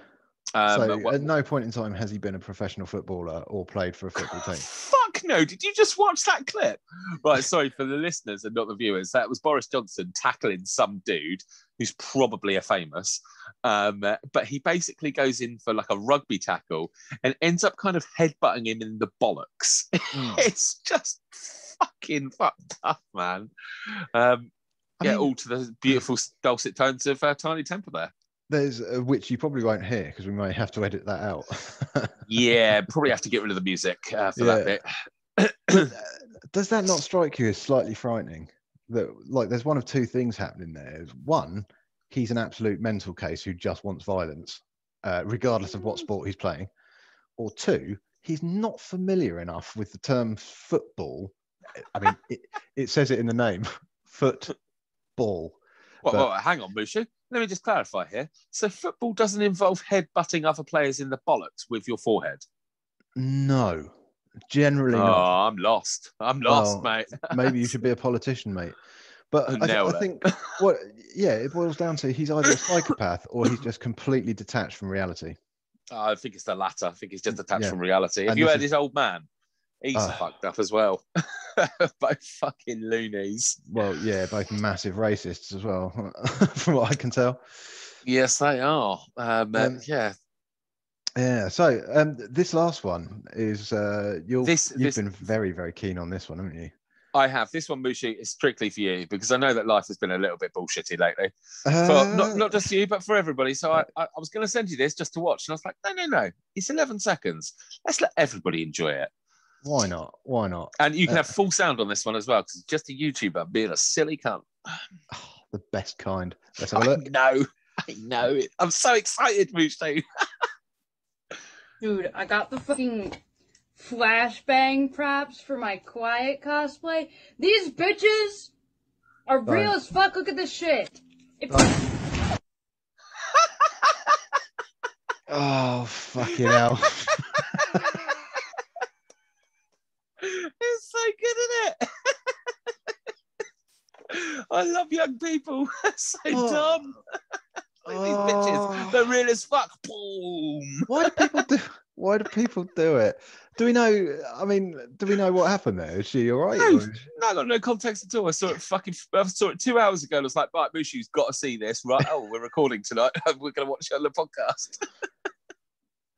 Um,
so
what-
at no point in time has he been a professional footballer or played for a football team.
Fuck no! Did you just watch that clip? Right, sorry for the listeners and not the viewers. That was Boris Johnson tackling some dude who's probably a famous, um, but he basically goes in for like a rugby tackle and ends up kind of headbutting him in the bollocks.
Mm.
it's just fucking fucked up, man. Um, yeah,
mean,
all to the beautiful dulcet tones of uh, Tinie Tempah there.
There's uh, which you probably won't hear because we might have to edit that out.
Yeah, probably have to get rid of the music uh, for that bit.
Uh, Does that not strike you as slightly frightening? That like there's one of two things happening there. One, he's an absolute mental case who just wants violence, uh, regardless of what sport he's playing. Or two, he's not familiar enough with the term football. I mean, it, it says it in the name, football.
Well,
But-
well, hang on, Mushu. Let me just clarify here. So, football doesn't involve head-butting other players in the bollocks with your forehead.
No, generally
Oh,
not.
I'm lost. I'm lost,
Well,
mate.
Maybe you should be a politician, mate. But I, th- I think what, yeah, it boils down to he's either a psychopath or he's just completely detached from reality.
I think it's the latter. I think he's just detached
Yeah.
from reality. Have
And
you heard
is-
his old man? He's
Ah.
fucked up as well. Both fucking loonies.
Well, yeah, both massive racists as well, from what I can tell.
Yes, they are. Um, uh,
Um,
yeah,
Yeah. So um, this last one is uh, you'll
This-
you've
this-
been very very keen on this one, haven't you?
I have. This one, Mushi, is strictly for you because I know that life has been a little bit bullshitty lately.
Uh,
for not, not just you, but for everybody. So I, I, I was going to send you this just to watch, and I was like, no, no, no, it's 11 seconds. Let's let everybody enjoy it.
Why not? Why not?
And you can
Uh,
have full sound on this one as well, because it's just a YouTuber being a silly cunt.
Oh, the best kind. Let's have a look.
I know, I know it. I'm so excited, Mushi.
Dude, I got the fucking flashbang props for my quiet cosplay. These bitches are real as fuck. Look at this shit. If
Right. Oh fucking hell!
It's so good, isn't it? I love young people. so
Oh.
dumb. At these bitches.
Oh.
They're real as fuck. Boom.
Why do people do? Why do people do it? Do we know? I mean, do we know what happened there? Is she all right?
No.
is-
No, I got no context at all. I saw it fucking. I saw it two hours ago. and I was like, right, Mushu's got to see this. Right? Oh, we're recording tonight. we're going to watch it on the podcast.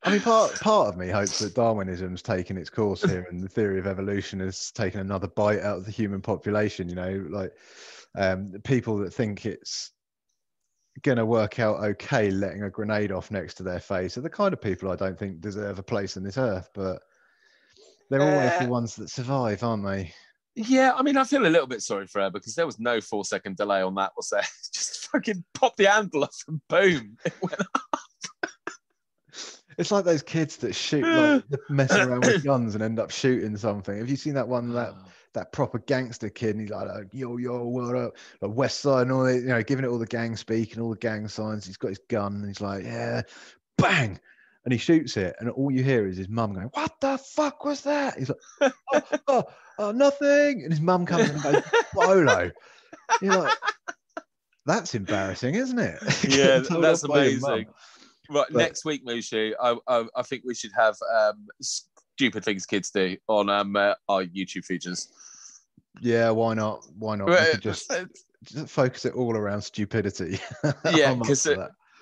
I mean, part part of me hopes that Darwinism's taken its course here, and the theory of evolution has taken another bite out of the human population. You know, like um, people that think it's going to work out okay letting a grenade off next to their face are the kind of people I don't think deserve a place on this earth. But They're always
Uh,
the ones that survive, aren't they?
Yeah, I mean, I feel a little bit sorry for her because there was no four second delay on that, was there? Just fucking pop the handle off and boom. It went
It's like those kids that shoot, like they're messing around with guns and end up shooting something. Have you seen that one? That ah. that proper gangster kid, and he's like, like, yo, yo, what up? Like West Side and all that, you know, giving it all the gang speak and all the gang signs. He's got his gun and he's like, yeah, bang. And he shoots it, and all you hear is his mum going, What the fuck was that? He's like, Oh, oh, oh, oh, nothing. And his mum comes and goes, Bolo. You're like, That's embarrassing, isn't it?
Yeah, that's
off by your mum.
amazing. Right,
But-
next week, Mushu, I, I, I think we should have um, stupid things kids do on um, uh, our YouTube features.
Yeah, why not? Why not?
Right,
could just, just focus it all around stupidity.
Yeah,
I'm up
'cause
for
it-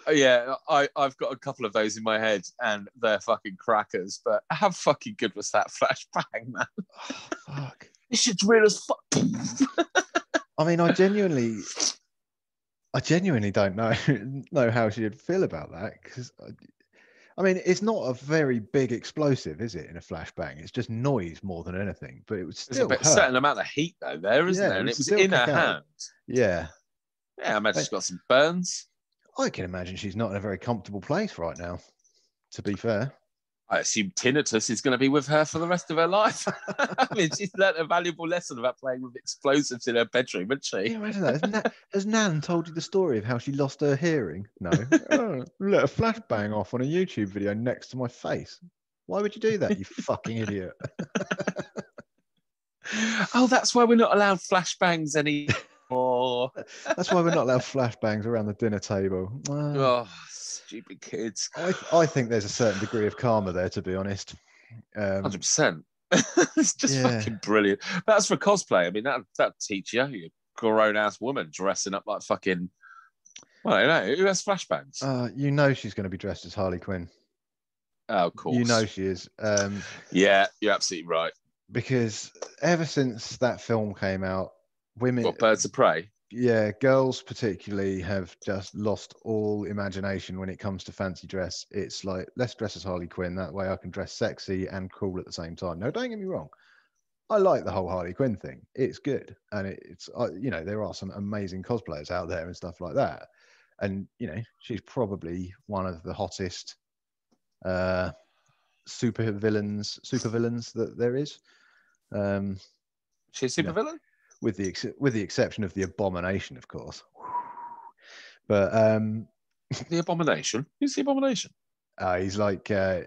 that.
yeah, I, I've got a couple of those in my head, and they're fucking crackers. But how fucking good was that flashbang, man?
Oh, fuck.
This shit's real as fuck.
I mean, I genuinely, I genuinely don't know know how she'd feel about that because, I mean, it's not a very big explosive, is it? In a flashbang, it's just noise more than anything. But it
a
still
bit, certain amount of heat though there, isn't
Yeah,
there?
it
And it was in her
out.
hand.
Yeah,
Yeah, I imagine she's got some burns.
I can imagine she's not in a very comfortable place right now. To be fair,
I assume tinnitus is going to be with her for the rest of her life. I mean, she's learnt a valuable lesson about playing with explosives in her bedroom, hasn't she?
you imagine that? Has, Na- has Nan told you the story of how she lost her hearing? No. oh, let a flashbang off on a YouTube video next to my face. Why would you do that, you fucking idiot?
oh, that's why we're not allowed flashbangs anymore.
That's why we're not allowed flashbangs around the dinner table. Uh,
oh, stupid kids.
I, I think there's a certain degree of karma there, to be honest. Um,
Hundred percent. It's just
Yeah.
fucking brilliant. That's for cosplay. I mean, that that teach you, you grown ass woman dressing up like fucking. Well, I don't know who has flashbangs.
uh, you know she's going to be dressed as Harley Quinn.
oh, of course.
You know she is. Um,
Yeah, you're absolutely right.
because ever since that film came out, women,
What birds of prey?
yeah, girls particularly have just lost all imagination when it comes to fancy dress. It's like let's dress as Harley Quinn. That way, I can dress sexy and cool at the same time. No, don't get me wrong. I like the whole Harley Quinn thing. It's good, and it's uh, you know there are some amazing cosplayers out there and stuff like that. And you know she's probably one of the hottest uh, super villains, super villains that there is. Um,
She's a
No.
supervillain.
With the ex- with the exception of the abomination, of course. But um,
The abomination. Who's the abomination?
uh, he's like uh,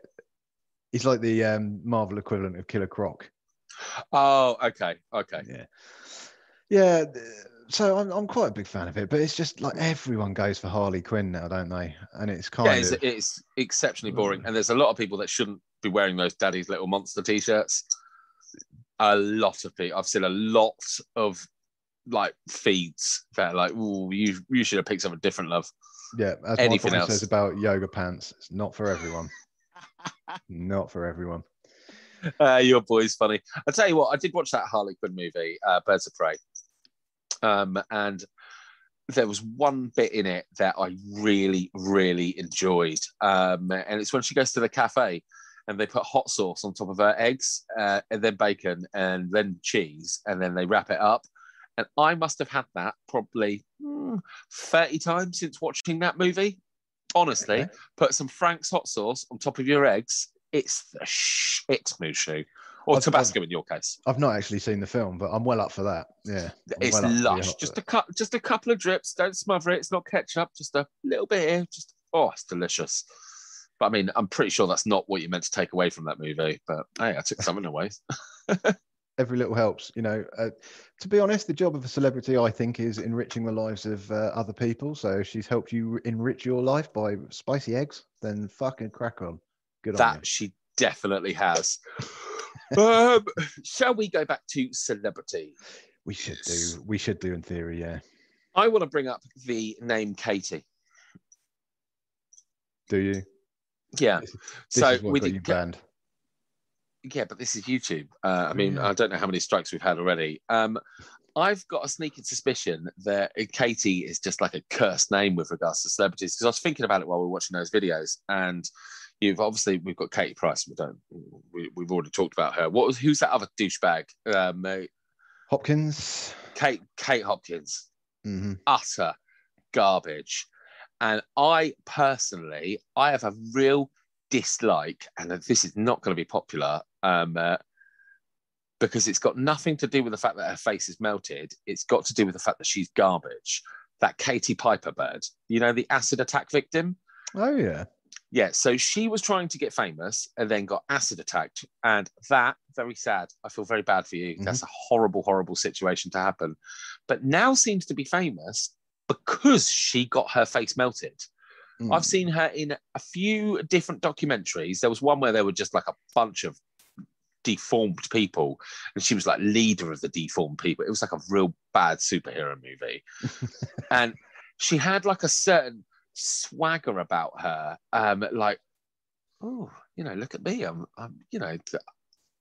he's like the um, Marvel equivalent of Killer Croc.
Oh, okay, okay.
Yeah, yeah. So I'm I'm quite a big fan of it, but it's just like everyone goes for Harley Quinn now, don't they? And it's kind
Yeah, it's,
of
it's exceptionally boring, and there's a lot of people that shouldn't be wearing those Daddy's Little Monster t-shirts. A lot of people. I've seen a lot of like feeds that like, "Ooh, you you should have picked something different, love."
yeah. As
anything else.
says about yoga pants, it's not for everyone. not for everyone.
Uh, your boy's funny. I tell you what, I did watch that Harley Quinn movie, uh, Birds of Prey, um, and there was one bit in it that I really, really enjoyed, um, and it's when she goes to the cafe and they put hot sauce on top of her eggs, uh, and then bacon, and then cheese, and then they wrap it up. And I must have had that probably hmm, 30 times since watching that movie. Honestly,
Okay.
put some Frank's hot sauce on top of your eggs. It's the shit, Mushu. Or
I've-
Tabasco in your case.
I've not actually seen the film, but I'm well up for that. Yeah, I'm
It's
well up for the
lush. Just a cup, just a couple of drips. Don't smother it. It's not ketchup. Just a little bit here. Just oh, it's delicious. But I mean, I'm pretty sure that's not what you meant to take away from that movie. But hey, I took something away.
every little helps you know uh, to be honest the job of a celebrity i think is enriching the lives of uh, other people so if she's helped you enrich your life by spicy eggs then fucking crack on good on
That she definitely has. um, shall we go back to celebrity?
we should do we should do in theory yeah
I want to bring up the name Katie.
do you
Yeah.
this
so
is what
we did
banned
Yeah, but this is YouTube. Uh, I mean,
Yeah.
I don't know how many strikes we've had already. Um, I've got a sneaking suspicion that Katie is just like a cursed name with regards to celebrities. Because I was thinking about it while we were watching those videos, and you've obviously we've got Katie Price. We don't we we've already talked about her. What was who's that other douchebag? Um, uh,
Hopkins.
Kate Kate Hopkins.
hmm
utter garbage. And I personally, I have a real dislike, and this is not going to be popular, um, uh, because it's got nothing to do with the fact that her face is melted. It's got to do with the fact that she's garbage. That Katie Piper bird, you know, the acid attack victim.
Oh yeah.
Yeah, so she was trying to get famous and then got acid attacked. And that, very sad. I feel very bad for you.
Mhm.
That's a horrible, horrible situation to happen. But now seems to be famous because she got her face melted.
Mm.
I've seen her in a few different documentaries. There was one where there were just like a bunch of deformed people, and she was like leader of the deformed people. It was like a real bad superhero movie. and she had like a certain swagger about her. Um, like, oh, you know, look at me. I'm, I'm, you know,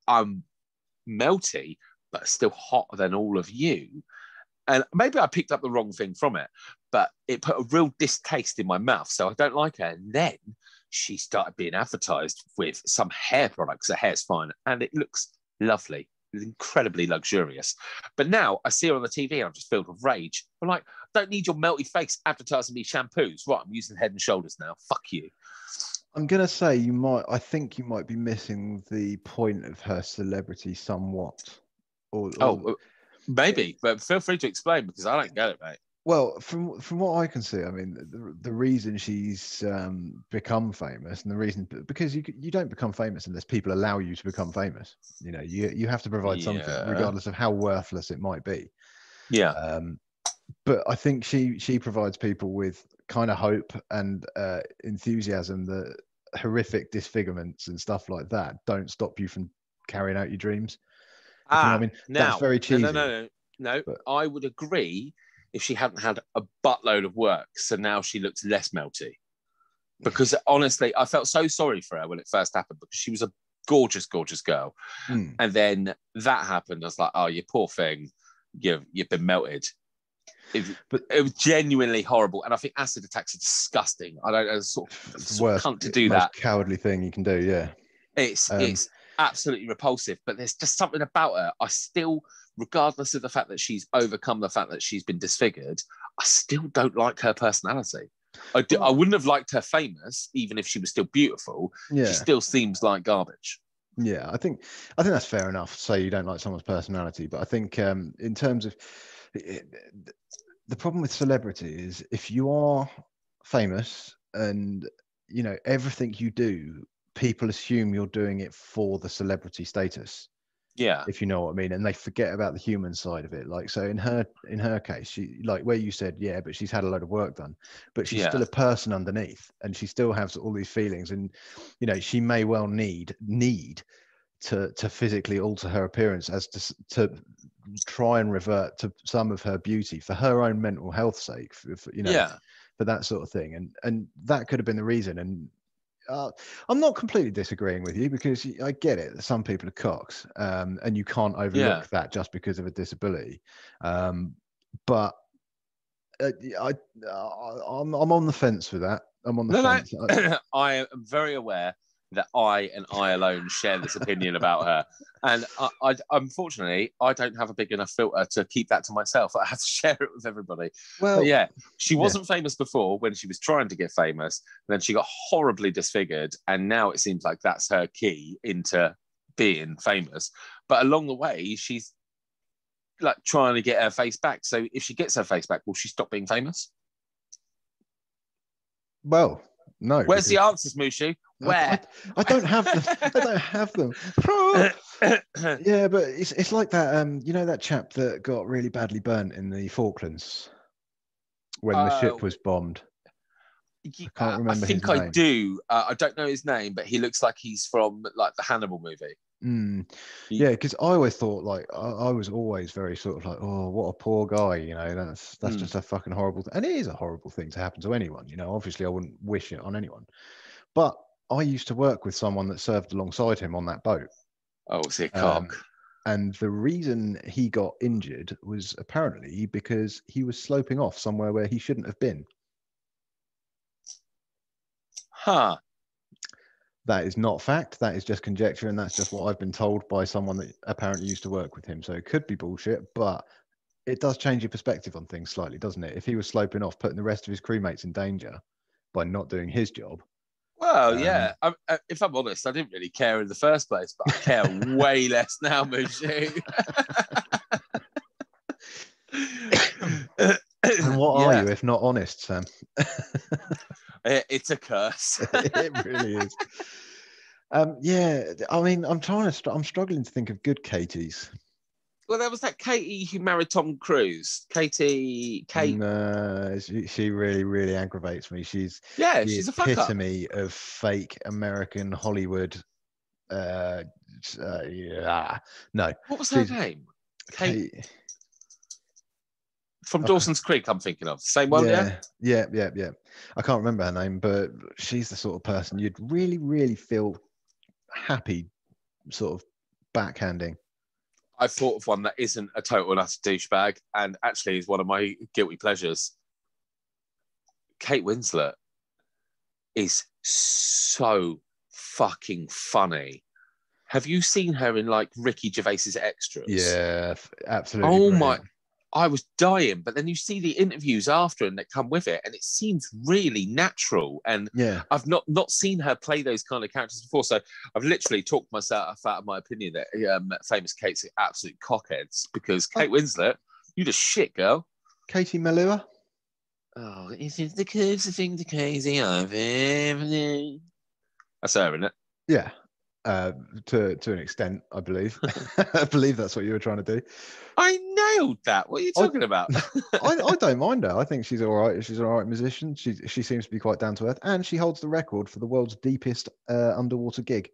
I'm melty, but still hotter than all of you. And maybe I picked up the wrong thing from it, but it put a real distaste in my mouth. So I don't like her. And then she started being advertised with some hair products. Her hair's fine and it looks lovely. It's incredibly luxurious. But now I see her on the TV and I'm just filled with rage. I'm like, don't need your melty face advertising me shampoos. Right, I'm using Head and Shoulders now. Fuck you.
I'm gonna say you might. I think you might be missing the point of her celebrity somewhat. Or, or-
Oh, uh, maybe, but feel free to explain because I don't get it, mate.
Well, from from what I can see, I mean, the, the reason she's um, become famous, and the reason because you you don't become famous unless people allow you to become famous. You know, you you have to provide something, regardless of how worthless it might be.
Yeah.
Um, but I think she she provides people with kind of hope and uh, enthusiasm that horrific disfigurements and stuff like that don't stop you from carrying out your dreams. If you know I mean,
Ah, now,
that's very cheesy.
No, no, no, no.
But-
I would agree if she hadn't had a buttload of work. So now she looks less melty. Because honestly, I felt so sorry for her when it first happened because she was a gorgeous, gorgeous girl.
Mm.
And then that happened. I was like, oh, you poor thing. You've, you've been melted. It,
But-
it was genuinely horrible. And I think acid attacks are disgusting. I don't know, sort of, sort of cunt to do that.
cowardly thing you can do. Yeah.
It's
Um,
it's absolutely repulsive, but there's just something about her. I still, regardless of the fact that she's overcome the fact that she's been disfigured, I still don't like her personality. I, do, I wouldn't have liked her famous, even if she was still beautiful.
Yeah.
She still seems like garbage.
Yeah, I think I think that's fair enough. to Say you don't like someone's personality, but I think um, in terms of it- the problem with celebrity is if you are famous and you know everything you do, people assume you're doing it for the celebrity status.
Yeah,
If you know what I mean, and they forget about the human side of it. Like so, in her in her case, she like where you said, yeah, but she's had a load of work done, but she's
Yeah.
still a person underneath, and she still has all these feelings, and you know she may well need need to to physically alter her appearance as to to try and revert to some of her beauty for her own mental health sake for, for, you know
yeah,
for that sort of thing and and that could have been the reason and uh, I'm not completely disagreeing with you because I get it. that Some people are cocks, um, and you can't overlook
Yeah.
that just because of a disability. Um, but uh, I, I, am I'm on the fence with that. I'm on the
No, no.
fence. I-
I am very aware that I and I alone share this opinion about her. And I, I, unfortunately, I don't have a big enough filter to keep that to myself. I have to share it with everybody.
well,
But yeah, she wasn't famous before when she was trying to get famous. Then she got horribly disfigured, and now it seems like that's her key into being famous. But along the way, she's like trying to get her face back. So if she gets her face back, will she stop being famous?
well, no.
Where's the answers, Mushu?
I-
Where?
I, I don't have them. I don't have them. Yeah, but it's it's like that. Um, you know that chap that got really badly burnt in the Falklands when the
Uh,
ship was bombed.
I
can't remember his
think I do. Uh, I don't know his name, but he looks like he's from like the Hannibal movie.
Mm. Yeah, because I always thought like I, I was always very sort of like, oh, what a poor guy, you know. That's that's
Mm.
just a fucking horrible, th- and it is a horrible thing to happen to anyone. You know, obviously I wouldn't wish it on anyone, but I used to work with someone that served alongside him on that boat,
Oh, was he a
Um, and the reason he got injured was apparently because he was sloping off somewhere where he shouldn't have been.
huh.
That is not fact. That is just conjecture, and that's just what I've been told by someone that apparently used to work with him. So it could be bullshit, but it does change your perspective on things slightly, doesn't it? If he was sloping off, putting the rest of his crewmates in danger by not doing his job,
Well,
Um,
yeah. I, I, if I'm honest, I didn't really care in the first place, but I care way less now, Mushu.
and what
Yeah.
are you if not honest, Sam?
It- It's a curse.
it really is. Um, yeah, I mean, I'm trying to. Str- I'm struggling to think of good Katies.
Well, there was that Katie who married Tom Cruise. Katie, Kate.
No, she, she really, really aggravates me. She's
yeah, she's a fuck up.
epitome of fake American Hollywood. Uh, uh, yeah, no,
What was her
she's-
name? Kate
Kate-
from Dawson's Creek. I'm thinking of same one. Yeah.
yeah, yeah, yeah, yeah. I can't remember her name, but she's the sort of person you'd really, really feel happy, sort of backhanding.
I've thought of one that isn't a total and utter douchebag, and actually is one of my guilty pleasures. Kate Winslet is so fucking funny. Have you seen her in like Ricky Gervais's extras?
Yeah, absolutely.
Oh my! I was dying, but then you see the interviews after and that come with it, and it seems really natural. And
Yeah,
I've not not seen her play those kind of characters before, so I've literally talked myself out of my opinion that um, famous Kate's absolute cockheads because Kate Winslet, you just shit, girl.
Katie Melua.
Oh, is it the closest thing to crazy I've ever? That's her, isn't it?
Yeah, uh, to to an extent, I believe. I believe that's what you were trying to do.
I nailed that. What are you
I-
talking about?
I, I don't mind her. I think she's all right. She's an all right musician. She she seems to be quite down to earth, and she holds the record for the world's deepest uh, underwater gig.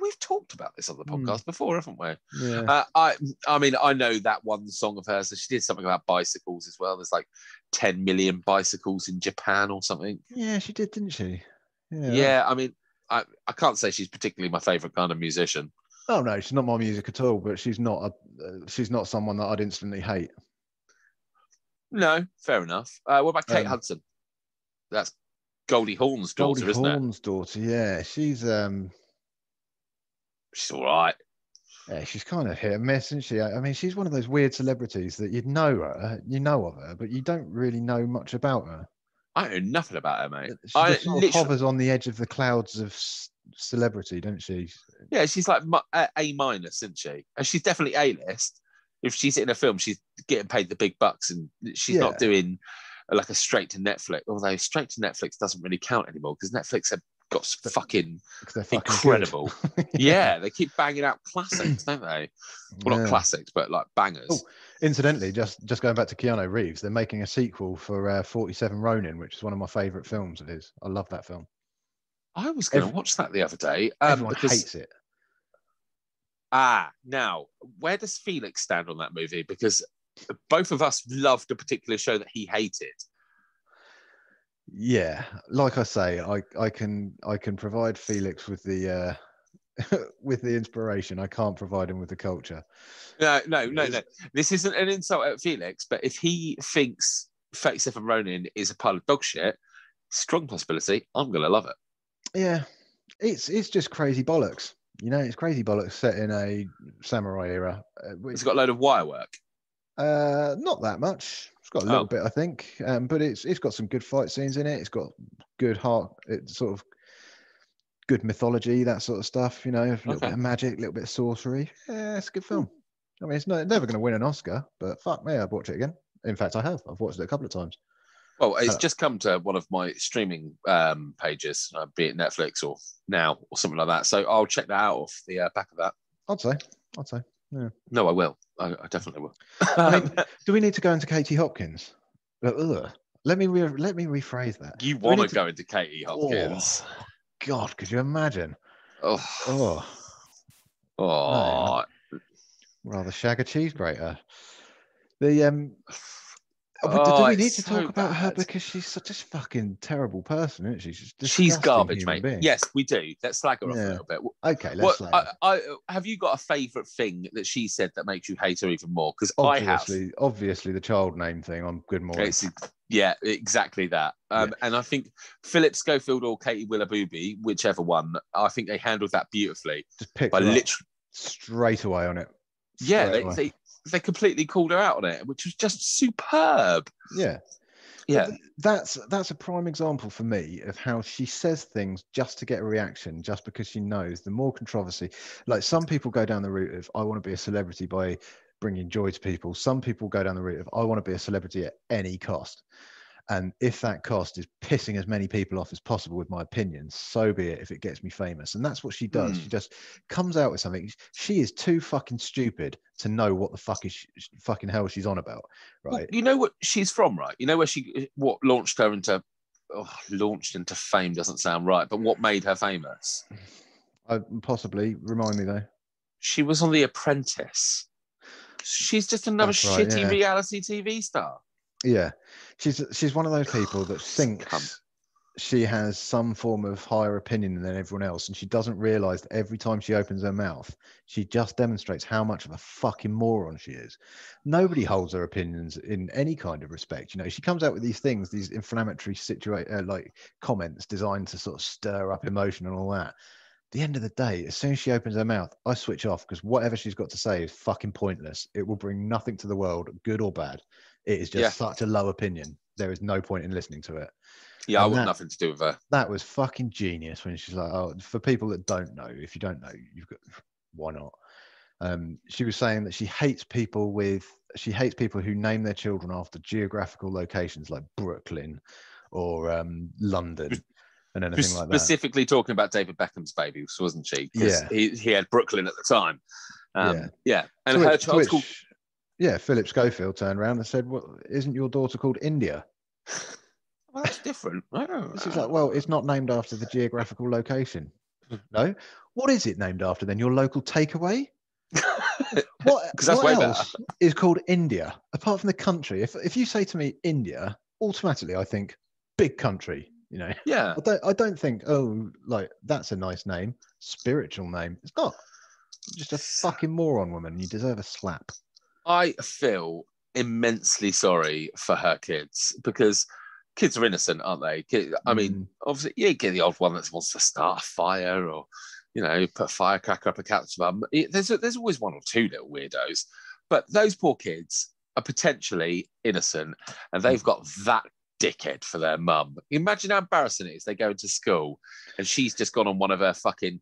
We've talked about this on the
Hmm.
podcast before, haven't we?
Yeah,
Uh, I, I mean, I know that one song of hers. So she did something about bicycles as well. There's like 10 million bicycles in Japan or something.
yeah, she did, didn't she?
Yeah, I mean, I, I can't say she's particularly my favorite kind of musician.
Oh no, she's not my music at all. But she's not a. Uh, she's not someone that I'd instantly hate.
No, fair enough. Uh, what about Kate
Um,
Hudson? That's Goldie Hawn's daughter,
Goldie
isn't it?
Goldie Hawn's daughter. Yeah, she's um.
She's all right.
Yeah, she's kind of hit and miss, isn't she? I I mean, she's one of those weird celebrities that you'd know her, you know of her, but you don't really know much about her.
I know nothing about her, mate.
She
I
just sort of hovers on the edge of the clouds of s- celebrity, don't she?
yeah, she's like a minus, isn't she? And she's definitely A list. If she's in a film, she's getting paid the big bucks, and she's
Yeah.
not doing uh, like a straight to Netflix. Although straight to Netflix doesn't really count anymore because Netflix have got fucking
fucking
incredible. yeah, they keep banging out classics, don't they? Well,
Yeah.
not classics, but like bangers.
Oh. Incidentally, just just going back to Keanu Reeves, they're making a sequel for uh, 47 Ronin, which is one of my favourite films of his. I love that film.
I was going to watch that the other day. Um,
Everyone
because,
hates it.
Ah, now where does Felix stand on that movie? Because both of us loved a particular show that he hated.
Yeah, like I say, I I can I can provide Felix with the uh, with the inspiration. I can't provide him with the culture.
No, no, no, no. This isn't an insult at Felix, but if he thinks 37 Ronin is a pile of dog shit, strong possibility, I'm going to love it.
Yeah, it's it's just crazy bollocks. You know, it's crazy bollocks set in a samurai era. Uh,
It's got a load of wire work.
uh, not that much. It's got a little
Oh.
bit, I think, um, but it's it's got some good fight scenes in it. It's got good heart. It sort of good mythology, that sort of stuff. You know, a little
Okay.
bit of magic, a little bit of sorcery. Yeah, it's a good film. I mean, it's not, never going to win an Oscar, but fuck me, I'd watch it again. In fact, I have. I've watched it a couple of times.
Well, it's
Uh,
just come to one of my streaming um, pages, uh, be it Netflix or now or something like that. So I'll check that out off the uh, back of that.
I'd say. I'd say.
No, I will. I, I definitely will.
I mean, do we need to go into Katie Hopkins? Ugh. Let me re- let me rephrase that.
you want to
to-
go into Katie Hopkins?
Oh, God, could you imagine?
Oh,
Oh,
oh.
rather shag a cheese grater. The um. oh, do we need to
so
talk about her because she's such a fucking terrible person, isn't she? She's,
She's garbage, mate.
being.
Yes, we do. Let's slag her off a little bit.
Okay, let's. Slag
I. I, have you got a favourite thing that she said that makes you hate her even more? Because I have.
obviously, obviously, the child name thing. I'm good more.
It's, Yeah, exactly that. Um, And I think Philip Schofield or Katie Willoughby, whichever one, I think they handled that beautifully
Just picked
by literally.
straight away on it.
Yeah, they,
away.
they they completely called her out on it, which was just superb.
yeah.
Yeah,
Th- that's that's a prime example for me of how she says things just to get a reaction, just because she knows the more controversy. Like some people go down the route of I want to be a celebrity by bringing joy to people. Some people go down the route of I want to be a celebrity at any cost. And if that cost is pissing as many people off as possible with my opinions, so be it if it gets me famous. And that's what she does.
Hmm.
She just comes out with something. She is too fucking stupid to know what the fuck is sh- fucking hell she's on about.
Well,
Right.
you know what she's from, right? You know where she what launched her into oh, launched into fame doesn't sound right, but what made her famous?
I, possibly remind me though.
She was on The Apprentice. She's just another
That's right,
shitty
yeah.
reality TV star.
Yeah, she's she's one of those people that thinks she has some form of higher opinion than everyone else, and she doesn't realize that every time she opens her mouth, she just demonstrates how much of a fucking moron she is. Nobody holds her opinions in any kind of respect. You know, she comes out with these things, these inflammatory situa- uh, like comments designed to sort of stir up emotion and all that. The end of the day, as soon as she opens her mouth, I switch off because whatever she's got to say is fucking pointless. It will bring nothing to the world, good or bad. It is just
Yeah.
such a low opinion. There is no point in listening to it.
Yeah, I
And
want
that-
nothing to do with her.
That was fucking genius when she's like, oh, for people that don't know, if you don't know, you've got why not? Um, she was saying that she hates people with she hates people who name their children after geographical locations like Brooklyn or um, London and anything like that.
Specifically talking about David Beckham's baby, wasn't she?
Yeah.
he, he had Brooklyn at the time. Um,
Yeah.
yeah. And
To
her
which- to
child's called
yeah, Philip Schofield turned around and said, "Well, isn't your daughter called India?"
well, that's different.
She's like, "Well, it's not named after the geographical location." No, what is it named after then? Your local takeaway? What? what
way better.
else is called India apart from the country? If if you say to me India, automatically I think big country. You know,
yeah.
I don't I don't think oh like that's a nice name, spiritual name. It's not. You're just a fucking moron, woman. You deserve a slap.
I feel immensely sorry for her kids because kids are innocent, aren't they? I mean,
Mm.
obviously, you get the odd one that wants to start a fire or, you know, put a firecracker up a cat's bum. It- There's, there's always one or two little weirdos. But those poor kids are potentially innocent and they've got that dickhead for their mum. Imagine how embarrassing it is. They go into school and she's just gone on one of her fucking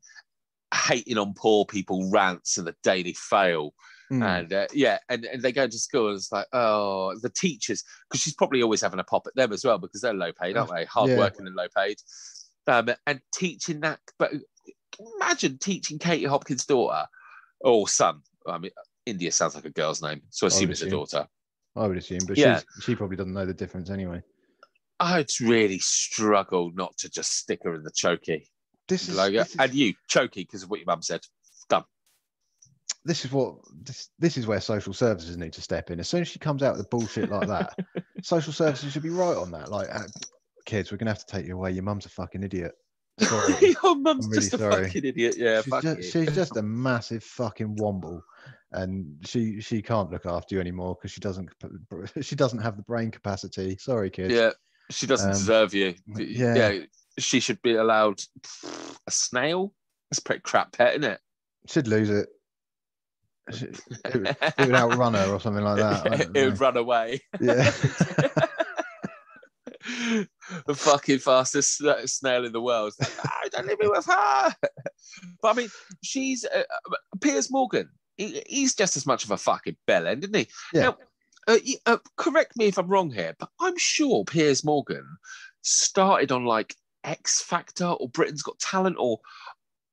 hating on poor people rants in the Daily Fail.
Mm.
And uh, yeah, and, and they go into school and it's like, oh, the teachers, because she's probably always having a pop at them as well because they're low paid, aren't they? Hard
Yeah.
working and low paid. Um, and teaching that, but imagine teaching Katie Hopkins' daughter or son. I mean, India sounds like a girl's name, so I assume it's a daughter.
I would assume, but
Yeah.
she's, she probably doesn't know the difference anyway.
I'd really struggle not to just stick her in the chokey.
This is,
Like,
this is
and you, chokey, because of what your mum said. Done.
this is what this this is where social services need to step in. As soon as she comes out with bullshit like that, social services should be right on that. Like, uh, kids, we're gonna have to take you away. Your mum's a fucking idiot. Sorry.
your mum's
really
just a
sorry.
fucking idiot. Yeah,
she's, just, she's just a massive fucking womble, and she she can't look after you anymore because she doesn't she doesn't have the brain capacity. Sorry, kids.
Yeah, she doesn't
Um,
deserve you.
yeah.
Yeah. she should be allowed a snail. That's a pretty crap pet, isn't it?
She'd lose it. She- it, would, it would outrun her or something like that.
It
know.
would run away.
Yeah.
the fucking fastest snail in the world. Like, "No, don't leave me with her. But I mean, she's uh, uh, Piers Morgan. He, he's just as much of a fucking bellend, isn't he?
Yeah.
Now, uh, uh, correct me if I'm wrong here, but I'm sure Piers Morgan started on like X Factor or Britain's Got Talent, or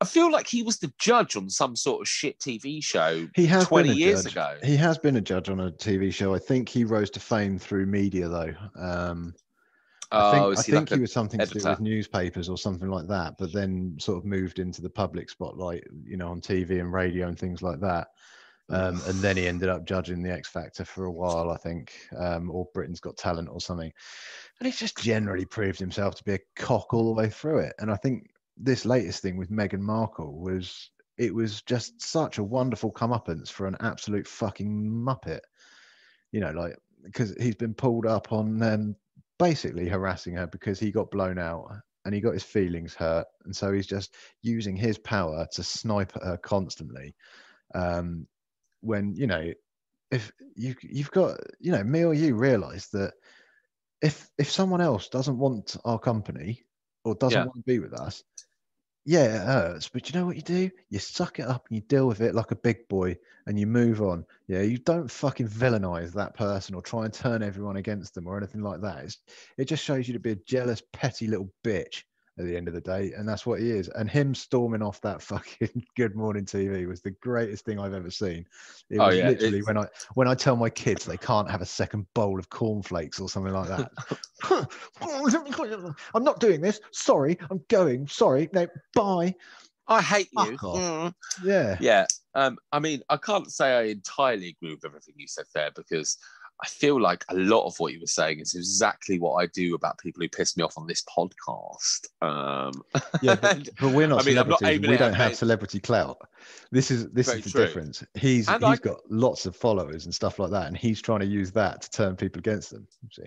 I feel like he was the judge on some sort of shit TV show
He has
20
been a
years
judge.
ago.
He has been a judge on a TV show. I think he rose to fame through media, though. Um, I think,
oh,
I
he
think
like
he was something to do with newspapers or something like that, but then sort of moved into the public spotlight, you know, on TV and radio and things like that. Um, and then he ended up judging the X Factor for a while, I think, um, or Britain's Got Talent or something. And he's just generally proved himself to be a cock all the way through it. And I think this latest thing with Meghan Markle was it was just such a wonderful comeuppance for an absolute fucking muppet. You know, like because he's been pulled up on um, basically harassing her because he got blown out and he got his feelings hurt, and so he's just using his power to snipe at her constantly. Um, when you know, if you you've got you know me or you realize that if if someone else doesn't want our company or doesn't
Yeah.
want to be with us, yeah, it hurts. But you know what you do? You suck it up and you deal with it like a big boy and you move on. Yeah, you don't fucking villainize that person or try and turn everyone against them or anything like that. It's, it just shows you to be a jealous, petty little bitch at the end of the day, and that's what he is. And him storming off that fucking Good Morning TV was the greatest thing I've ever seen. It
Oh,
was
yeah,
literally
it's-
when I when I tell my kids they can't have a second bowl of cornflakes or something like that. I'm not doing this. Sorry, I'm going. Sorry, no, bye.
I hate you.
Fuck.
Mm.
Yeah,
Yeah. Um, I mean, I can't say I entirely agree with everything you said there because I feel like a lot of what you were saying is exactly what I do about people who piss me off on this podcast. Um,
yeah, but, but we're not
I mean,
celebrities. we don't have celebrity clout. This is this
Very
is the
true.
difference. He's
And
he's
I-
got lots of followers and stuff like that, and he's trying to use that to turn people against them. See,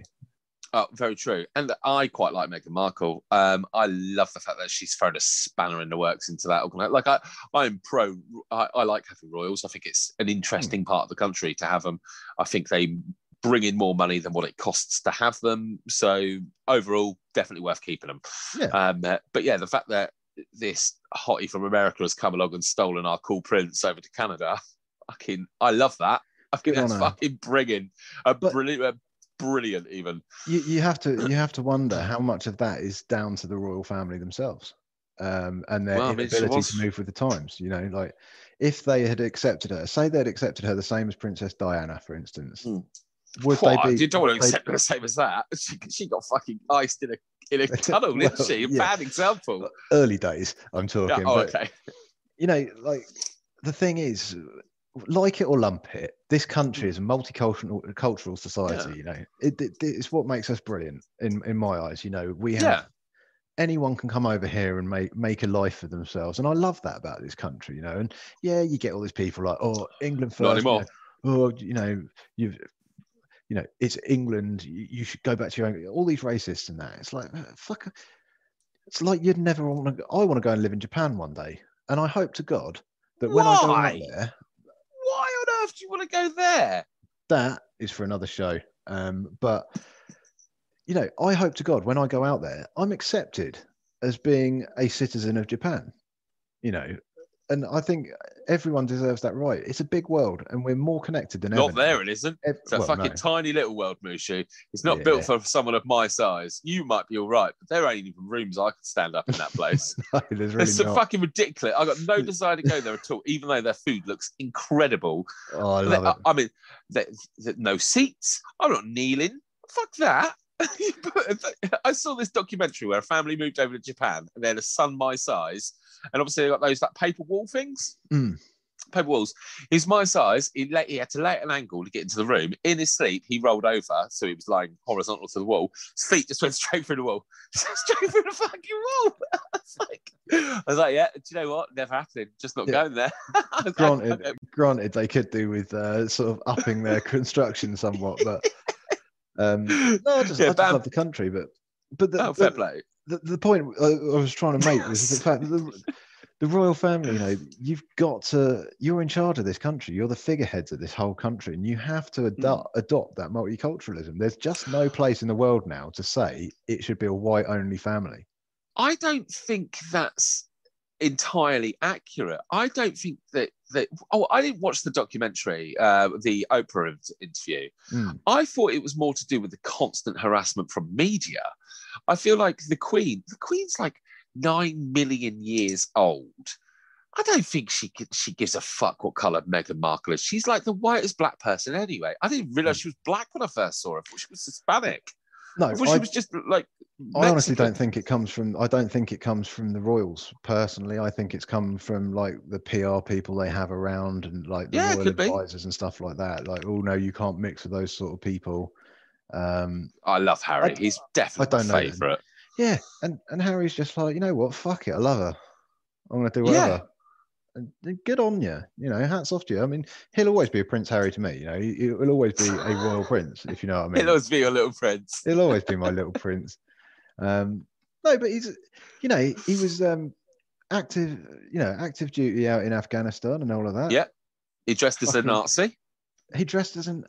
Oh, very true. And I quite like Meghan Markle. Um, I love the fact that she's thrown a spanner in the works into that. Like I, I'm pro. I, I like having royals. I think it's an interesting part of the country to have them. I think they bring in more money than what it costs to have them. So overall, definitely worth keeping them.
Yeah.
Um, uh, but yeah, the fact that this hottie from America has come along and stolen our cool prince over to Canada, fucking, I love that. I think that's fucking brilliant. A
But-
brilliant, uh, brilliant even.
you you have to you have to wonder how much of that is down to the royal family themselves, um, and their
Well, I mean,
inability
was-
to move with the times. You know, like if they had accepted her, say they'd accepted her the same as Princess Diana, for instance,
Hmm.
would
What?
they be?
you don't want to accept her the same as that. She, she got fucking iced in a in a tunnel, didn't she? A
yeah.
bad example.
early days? I'm talking.
Oh,
but,
okay.
you know, like the thing is, like it or lump it, this country is a multicultural cultural society.
Yeah.
You know, it, it, it's what makes us brilliant in in my eyes. You know, we have
Yeah.
anyone can come over here and make make a life for themselves, and I love that about this country. You know, and yeah, you get all these people like, oh, England first.
Not
you know, oh, you know, you've. You know, it's England. You, you should go back to your own. All these racists and that. It's like, uh, fuck. It's like you'd never want to. I want to go and live in Japan one day, and I hope to God that when I go out there,
Why earth do you want to go there?
that is for another show. Um, but you know, I hope to God when I go out there, I'm accepted as being a citizen of Japan. You know, and I think everyone deserves that right. It's a big world, and we're more connected than
Not
ever.
Not there, it isn't.
Ev-
It's a
well,
fucking
no.
tiny little world, Mushu. It's not
Yeah.
built for someone of my size. You might be all right, but there ain't even rooms I could stand up in that place.
No, there's really
it's
not.
fucking ridiculous. I got no desire to go there at all, even though their food looks incredible.
oh, I love
I,
it.
I mean, there- there- no seats. I'm not kneeling. Fuck that. I saw this documentary where a family moved over to Japan and they had a son my size, and obviously they got those like paper wall things.
Mm.
Paper walls. He's my size. He, let, he had to lay at an angle to get into the room. In his sleep, he rolled over, so he was lying horizontal to the wall. His feet just went straight through the wall, straight through the fucking wall. I was like, I was like, yeah. Do you know what? Never happening. Just not
Yeah.
going there.
Granted, granted, they could do with uh, sort of upping their construction somewhat, but um, no, I just,
Yeah,
I just love the country. But but the,
oh, fair
the-
play.
the, the point I, I was trying to make was the fact that the, the royal family, you know, you've got to, you're in charge of this country. You're the figureheads of this whole country, and you have to adopt, adopt that multiculturalism. There's just no place in the world now to say it should be a white only family.
I don't think that's entirely accurate. I don't think that that. Oh, I didn't watch the documentary, uh, the Oprah interview.
Mm.
I thought it was more to do with the constant harassment from media. I feel like the Queen, the Queen's like nine million years old. I don't think she she gives a fuck what color Meghan Markle is. She's like the whitest black person anyway. I didn't realize she was black when I first saw her. I thought she was Hispanic.
No,
I thought
I,
she was just like.
I honestly don't think it comes from. I don't think it comes from the royals personally. I think it's come from like the PR people they have around and like the
Yeah,
royal
could be.
advisors and stuff like that. Like, oh no, you can't mix with those sort of people. Um,
I love Harry.
I-
He's definitely my favourite.
Yeah, and and Harry's just like, you know what, fuck it, I love her. I'm gonna do
Yeah.
whatever. And good on you. You know, hats off to you. I mean, he'll always be a Prince Harry to me. You know, he, he'll always be a royal prince, if you know what I mean.
He'll always be your little prince.
He'll always be my little prince. Um, no, but he's, you know, he, was um, active, you know, active duty out in Afghanistan and all of that.
Yeah. He dressed as a Nazi,
He dressed as an.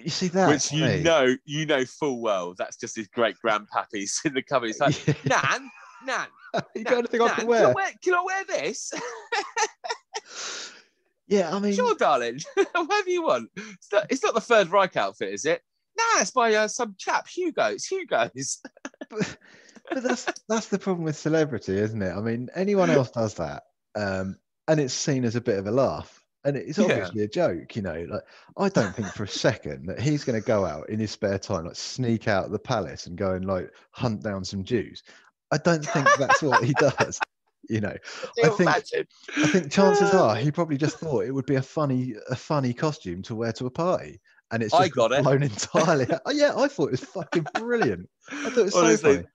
You see that?
which you know, you know full well that's just his great grandpappy's in the cover. He's like,
Yeah.
Nan, Nan,
you got anything I
Nan,
can
Can I
wear?
wear, can I wear this?
Yeah, I mean,
sure, darling. Whatever you want. It's not, it's not the Third Reich outfit, is it? Nah, it's by uh, some chap, Hugo. It's Hugo's.
but that's that's the problem with celebrity, isn't it? I mean, anyone else does that, um, and it's seen as a bit of a laugh, and it's
Yeah.
obviously a joke. You know, like I don't think for a second that he's going to go out in his spare time, like sneak out of the palace and go and like hunt down some Jews. I don't think that's what he does. You know, I think-
imagine?
I think chances are he probably just thought it would be a funny a funny costume to wear to a party. And it's
I got it.
blown entirely. oh, yeah, I thought it was fucking brilliant. I thought it was
Honestly,
so funny.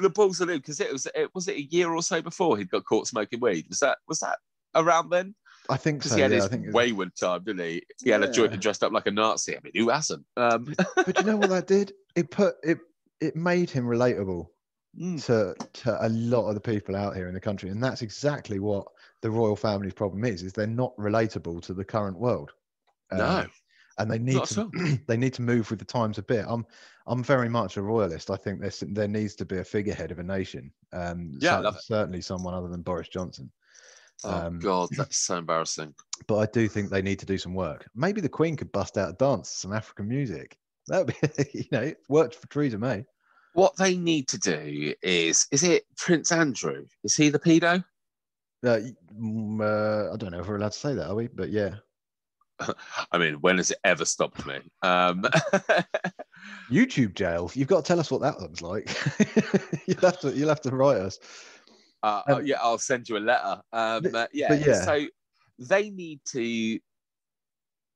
the balls him because it was it was it a year or so before he'd got caught smoking weed. Was that was that around then?
I think
Because
so.
he had
yeah,
his
I think it was-
wayward time, didn't he? He had a joint and dressed up like a Nazi. I mean, who hasn't? Um,
but you know what that did? It put it it made him relatable
mm,
to to a lot of the people out here in the country, and that's exactly what the royal family's problem is: is they're not relatable to the current world. Um,
no,
and they need
not
to they need to move with the times a bit. I'm I'm very much a royalist. I think there's there needs to be a figurehead of a nation. Um,
Yeah, I
cer-
love it.
certainly someone other than Boris Johnson.
Oh
um,
God, that's so embarrassing.
But I do think they need to do some work. Maybe the Queen could bust out a dance, to some African music. That would be, you know, it worked for Theresa May.
What they need to do is is it Prince Andrew? Is he the pedo?
Uh, mm, uh, I don't know if we're allowed to say that, are we? But yeah,
I mean, when has it ever stopped me? Um,
YouTube jail. You've got to tell us what that looks like. you'll have to you'll have to write us.
Uh,
Um,
uh, yeah, I'll send you a letter. Um, uh, yeah,
yeah.
So they need to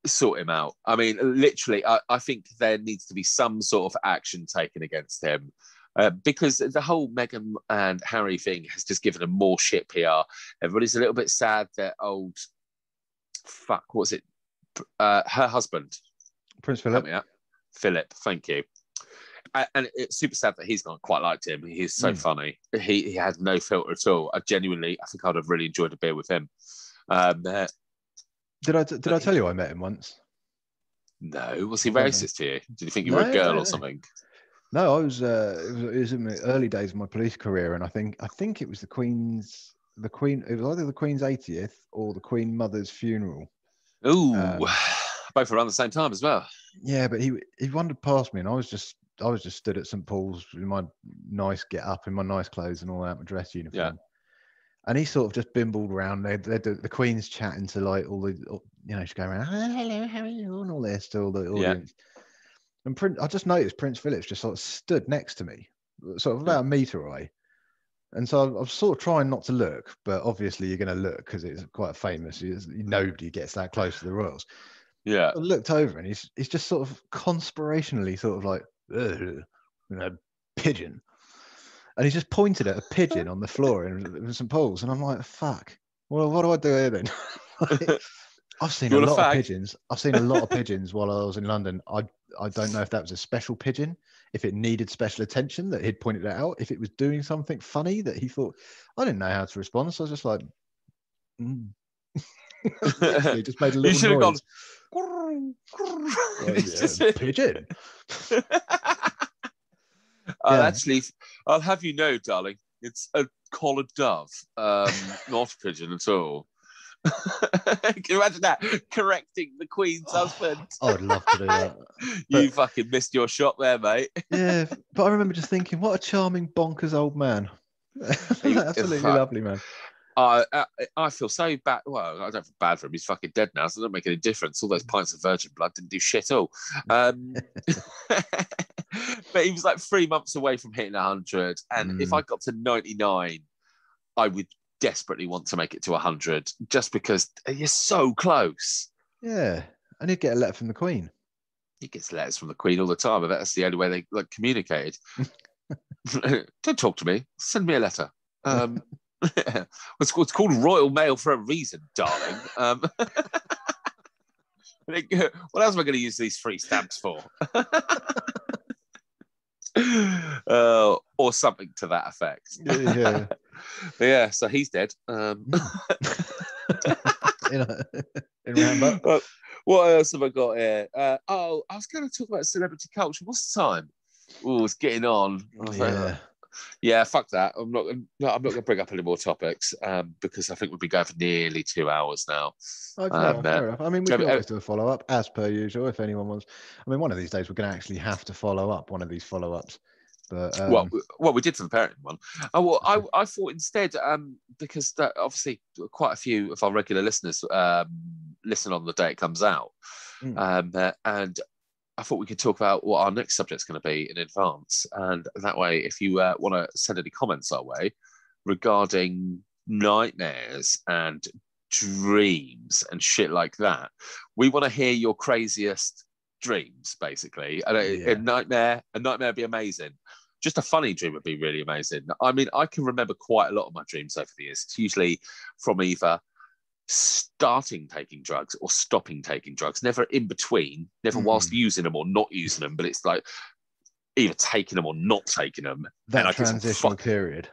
sort him out. I mean, literally, I, I think there needs to be some sort of action taken against him. Uh, because the whole Meghan and Harry thing has just given him more shit PR. Everybody's a little bit sad that old fuck, what's it? Uh, her husband,
Prince Philip.
Philip, thank you. And it's super sad that he's not quite liked him. He's so
Mm.
funny. He he had no filter at all. I genuinely, I think I'd have really enjoyed a beer with him. Um, uh,
Did I did I tell you I met him once?
no, was he
No, no.
racist to you? Did you think you were a girl
no,
or something?
No, I was. Uh, it was, it was in the early days of my police career, and I think I think it was the Queen's the Queen. It was either the Queen's 80th or the Queen Mother's funeral.
Ooh,
Um,
both around the same time as well.
Yeah, but he he wandered past me, and I was just I was just stood at St Paul's in my nice get up in my nice clothes and all that, my dress uniform. Yeah. And he sort of just bimbled around. They, they, the Queen's chatting to like all the, you know, she's going around, "Oh, hello, how are you, and all this to all the audience. Yeah. And Prince, I just noticed Prince Philip's just sort of stood next to me, sort of about a meter away. And so I, I was sort of trying not to look, but obviously you're going to look because it's quite famous. It's- Nobody gets that close to the royals.
Yeah.
I looked over and he's he's just sort of conspirationally sort of like you know, pigeon, and he's just pointed at a pigeon on the floor in, in St Paul's, and I'm like, fuck. Well, what do I do here then? Like, I've seen a
want a
lot of pigeons. I've seen a lot of pigeons while I was in London. I I don't know if that was a special pigeon, if it needed special attention that he'd pointed it out, if it was doing something funny that he thought. I didn't know how to respond, so I was just like, mm. Just made a
You
little
should have gone.
noise. Yeah,
just-
pigeon.
I'll
Yeah.
actually, I'll have you know, darling, it's a collared dove, um, not a pigeon at all. Can you imagine that? Correcting the Queen's
Oh,
husband.
I would love to do that.
you fucking missed your shot there, mate.
Yeah, but I remember just thinking, what a charming, bonkers old man. Absolutely lovely man.
I, I I feel so bad. Well, I don't feel bad for him. He's fucking dead now, so it doesn't make any difference. All those pints of virgin blood didn't do shit all. Um, but he was like three months away from hitting 100. And if
Mm.
I got to 99, I would desperately want to make it to 100 just because you're so close.
Yeah, and he'd get a letter from the Queen.
He gets letters from the Queen all the time, and that's the only way they like communicated. Don't talk to me. Send me a letter. Um, it's, called, it's called Royal Mail for a reason, darling. Um, what else am I going to use these free stamps for? uh, or something to that effect.
yeah.
Yeah, so he's dead. Um,
in, a, in Rambo.
Uh, what else have I got here? Uh, oh, I was going to talk about celebrity culture. What's the time? Oh, it's getting on. I
Yeah.
yeah, fuck that. I'm not. No, I'm not going to bring up any more topics um, because I think we've been going for nearly two hours now.
Okay,
Um,
fair
uh,
enough. I mean, we can
uh,
always do a follow up as per usual if anyone wants. I mean, one of these days we're going to actually have to follow up one of these follow ups. But um,
well, well, we did for the parenting one. Oh, well, I, I thought instead, um, because that obviously quite a few of our regular listeners um, listen on the day it comes out,
Mm.
um, uh, and I thought we could talk about what our next subject's going to be in advance, and that way, if you uh, want to send any comments our way regarding nightmares and dreams and shit like that, we want to hear your craziest dreams, basically. And a,
Yeah.
a nightmare, a nightmare would be amazing just a funny dream would be really amazing. I mean, I can remember quite a lot of my dreams over the years. It's usually from either starting taking drugs or stopping taking drugs, never in between, never whilst using them or not using them, but it's like either taking them or not taking them.
that
I get some
transitional
fuck-
period.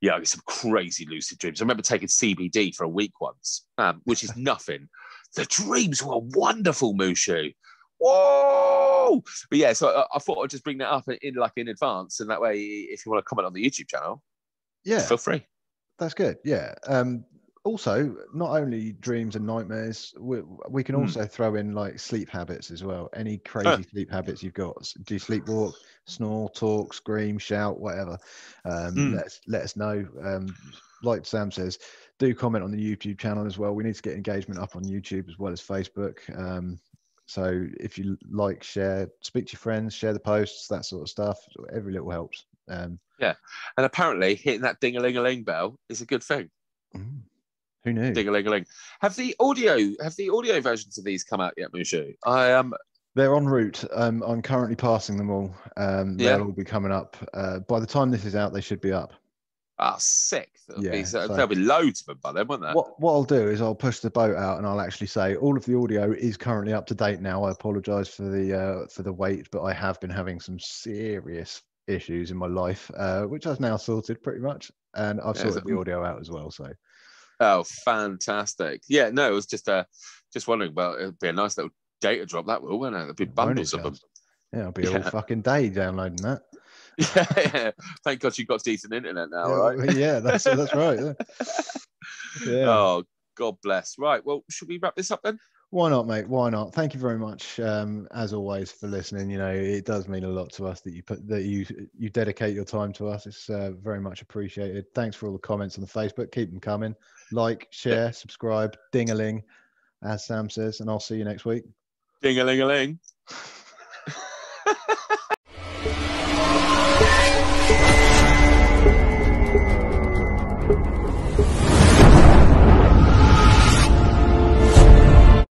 Yeah, I get some crazy lucid dreams. I remember taking CBD for a week once, um, which is nothing. The dreams were wonderful, Mushu. Whoa! But yeah, so I, I thought I'd just bring that up in, like in advance, and that way, if you want to comment on the YouTube channel,
Yeah,
feel free.
that's good. Yeah. Um, also, not only dreams and nightmares, we, we can
Hmm.
also throw in like sleep habits as well. Any crazy sleep habits you've got? Do you sleepwalk, snore, talk, scream, shout, whatever? Um,
Hmm.
let us let us know. Um, like Sam says, do comment on the YouTube channel as well. We need to get engagement up on YouTube as well as Facebook. Um, so if you like, share, speak to your friends, share the posts, that sort of stuff. Every little helps. Um, yeah,
And apparently, hitting that ding a ling a ling bell is a good thing.
mm, who knew?
Ding a ling a ling. Have the audio have the audio versions of these come out yet, Mushu? I um
They're en route. Um, I'm currently passing them all. Um,
Yeah.
They'll all be coming up. Uh, by the time this is out, they should be up.
Ah sick. There'll, be,
Yeah,
so,
so-
there'll be loads of them by then, won't there?
What what I'll do is I'll push the boat out and I'll actually say all of the audio is currently up to date now. I apologise for the uh, for the wait, but I have been having some serious issues in my life, uh, which I've now sorted pretty much, and I've
Yeah,
sorted the audio out as well. So
Oh, fantastic! Yeah, no, it was just uh, just wondering about it'd be a nice little data drop that will, wouldn't it? There'd be bundles of them.
Yeah, I'll be all fucking day downloading that.
Yeah, thank God you got decent internet now,
yeah,
right?
yeah, that's that's right. Yeah. Yeah.
Oh, God bless. Right, well, should we wrap this up then?
Why not, mate? Why not? Thank you very much, um, as always, for listening. You know, it does mean a lot to us that you put that you you dedicate your time to us. It's uh, very much appreciated. Thanks for all the comments on the Facebook. Keep them coming. Like, share, subscribe, ding a ling, as Sam says, and I'll see you next week.
Ding a ling a ling.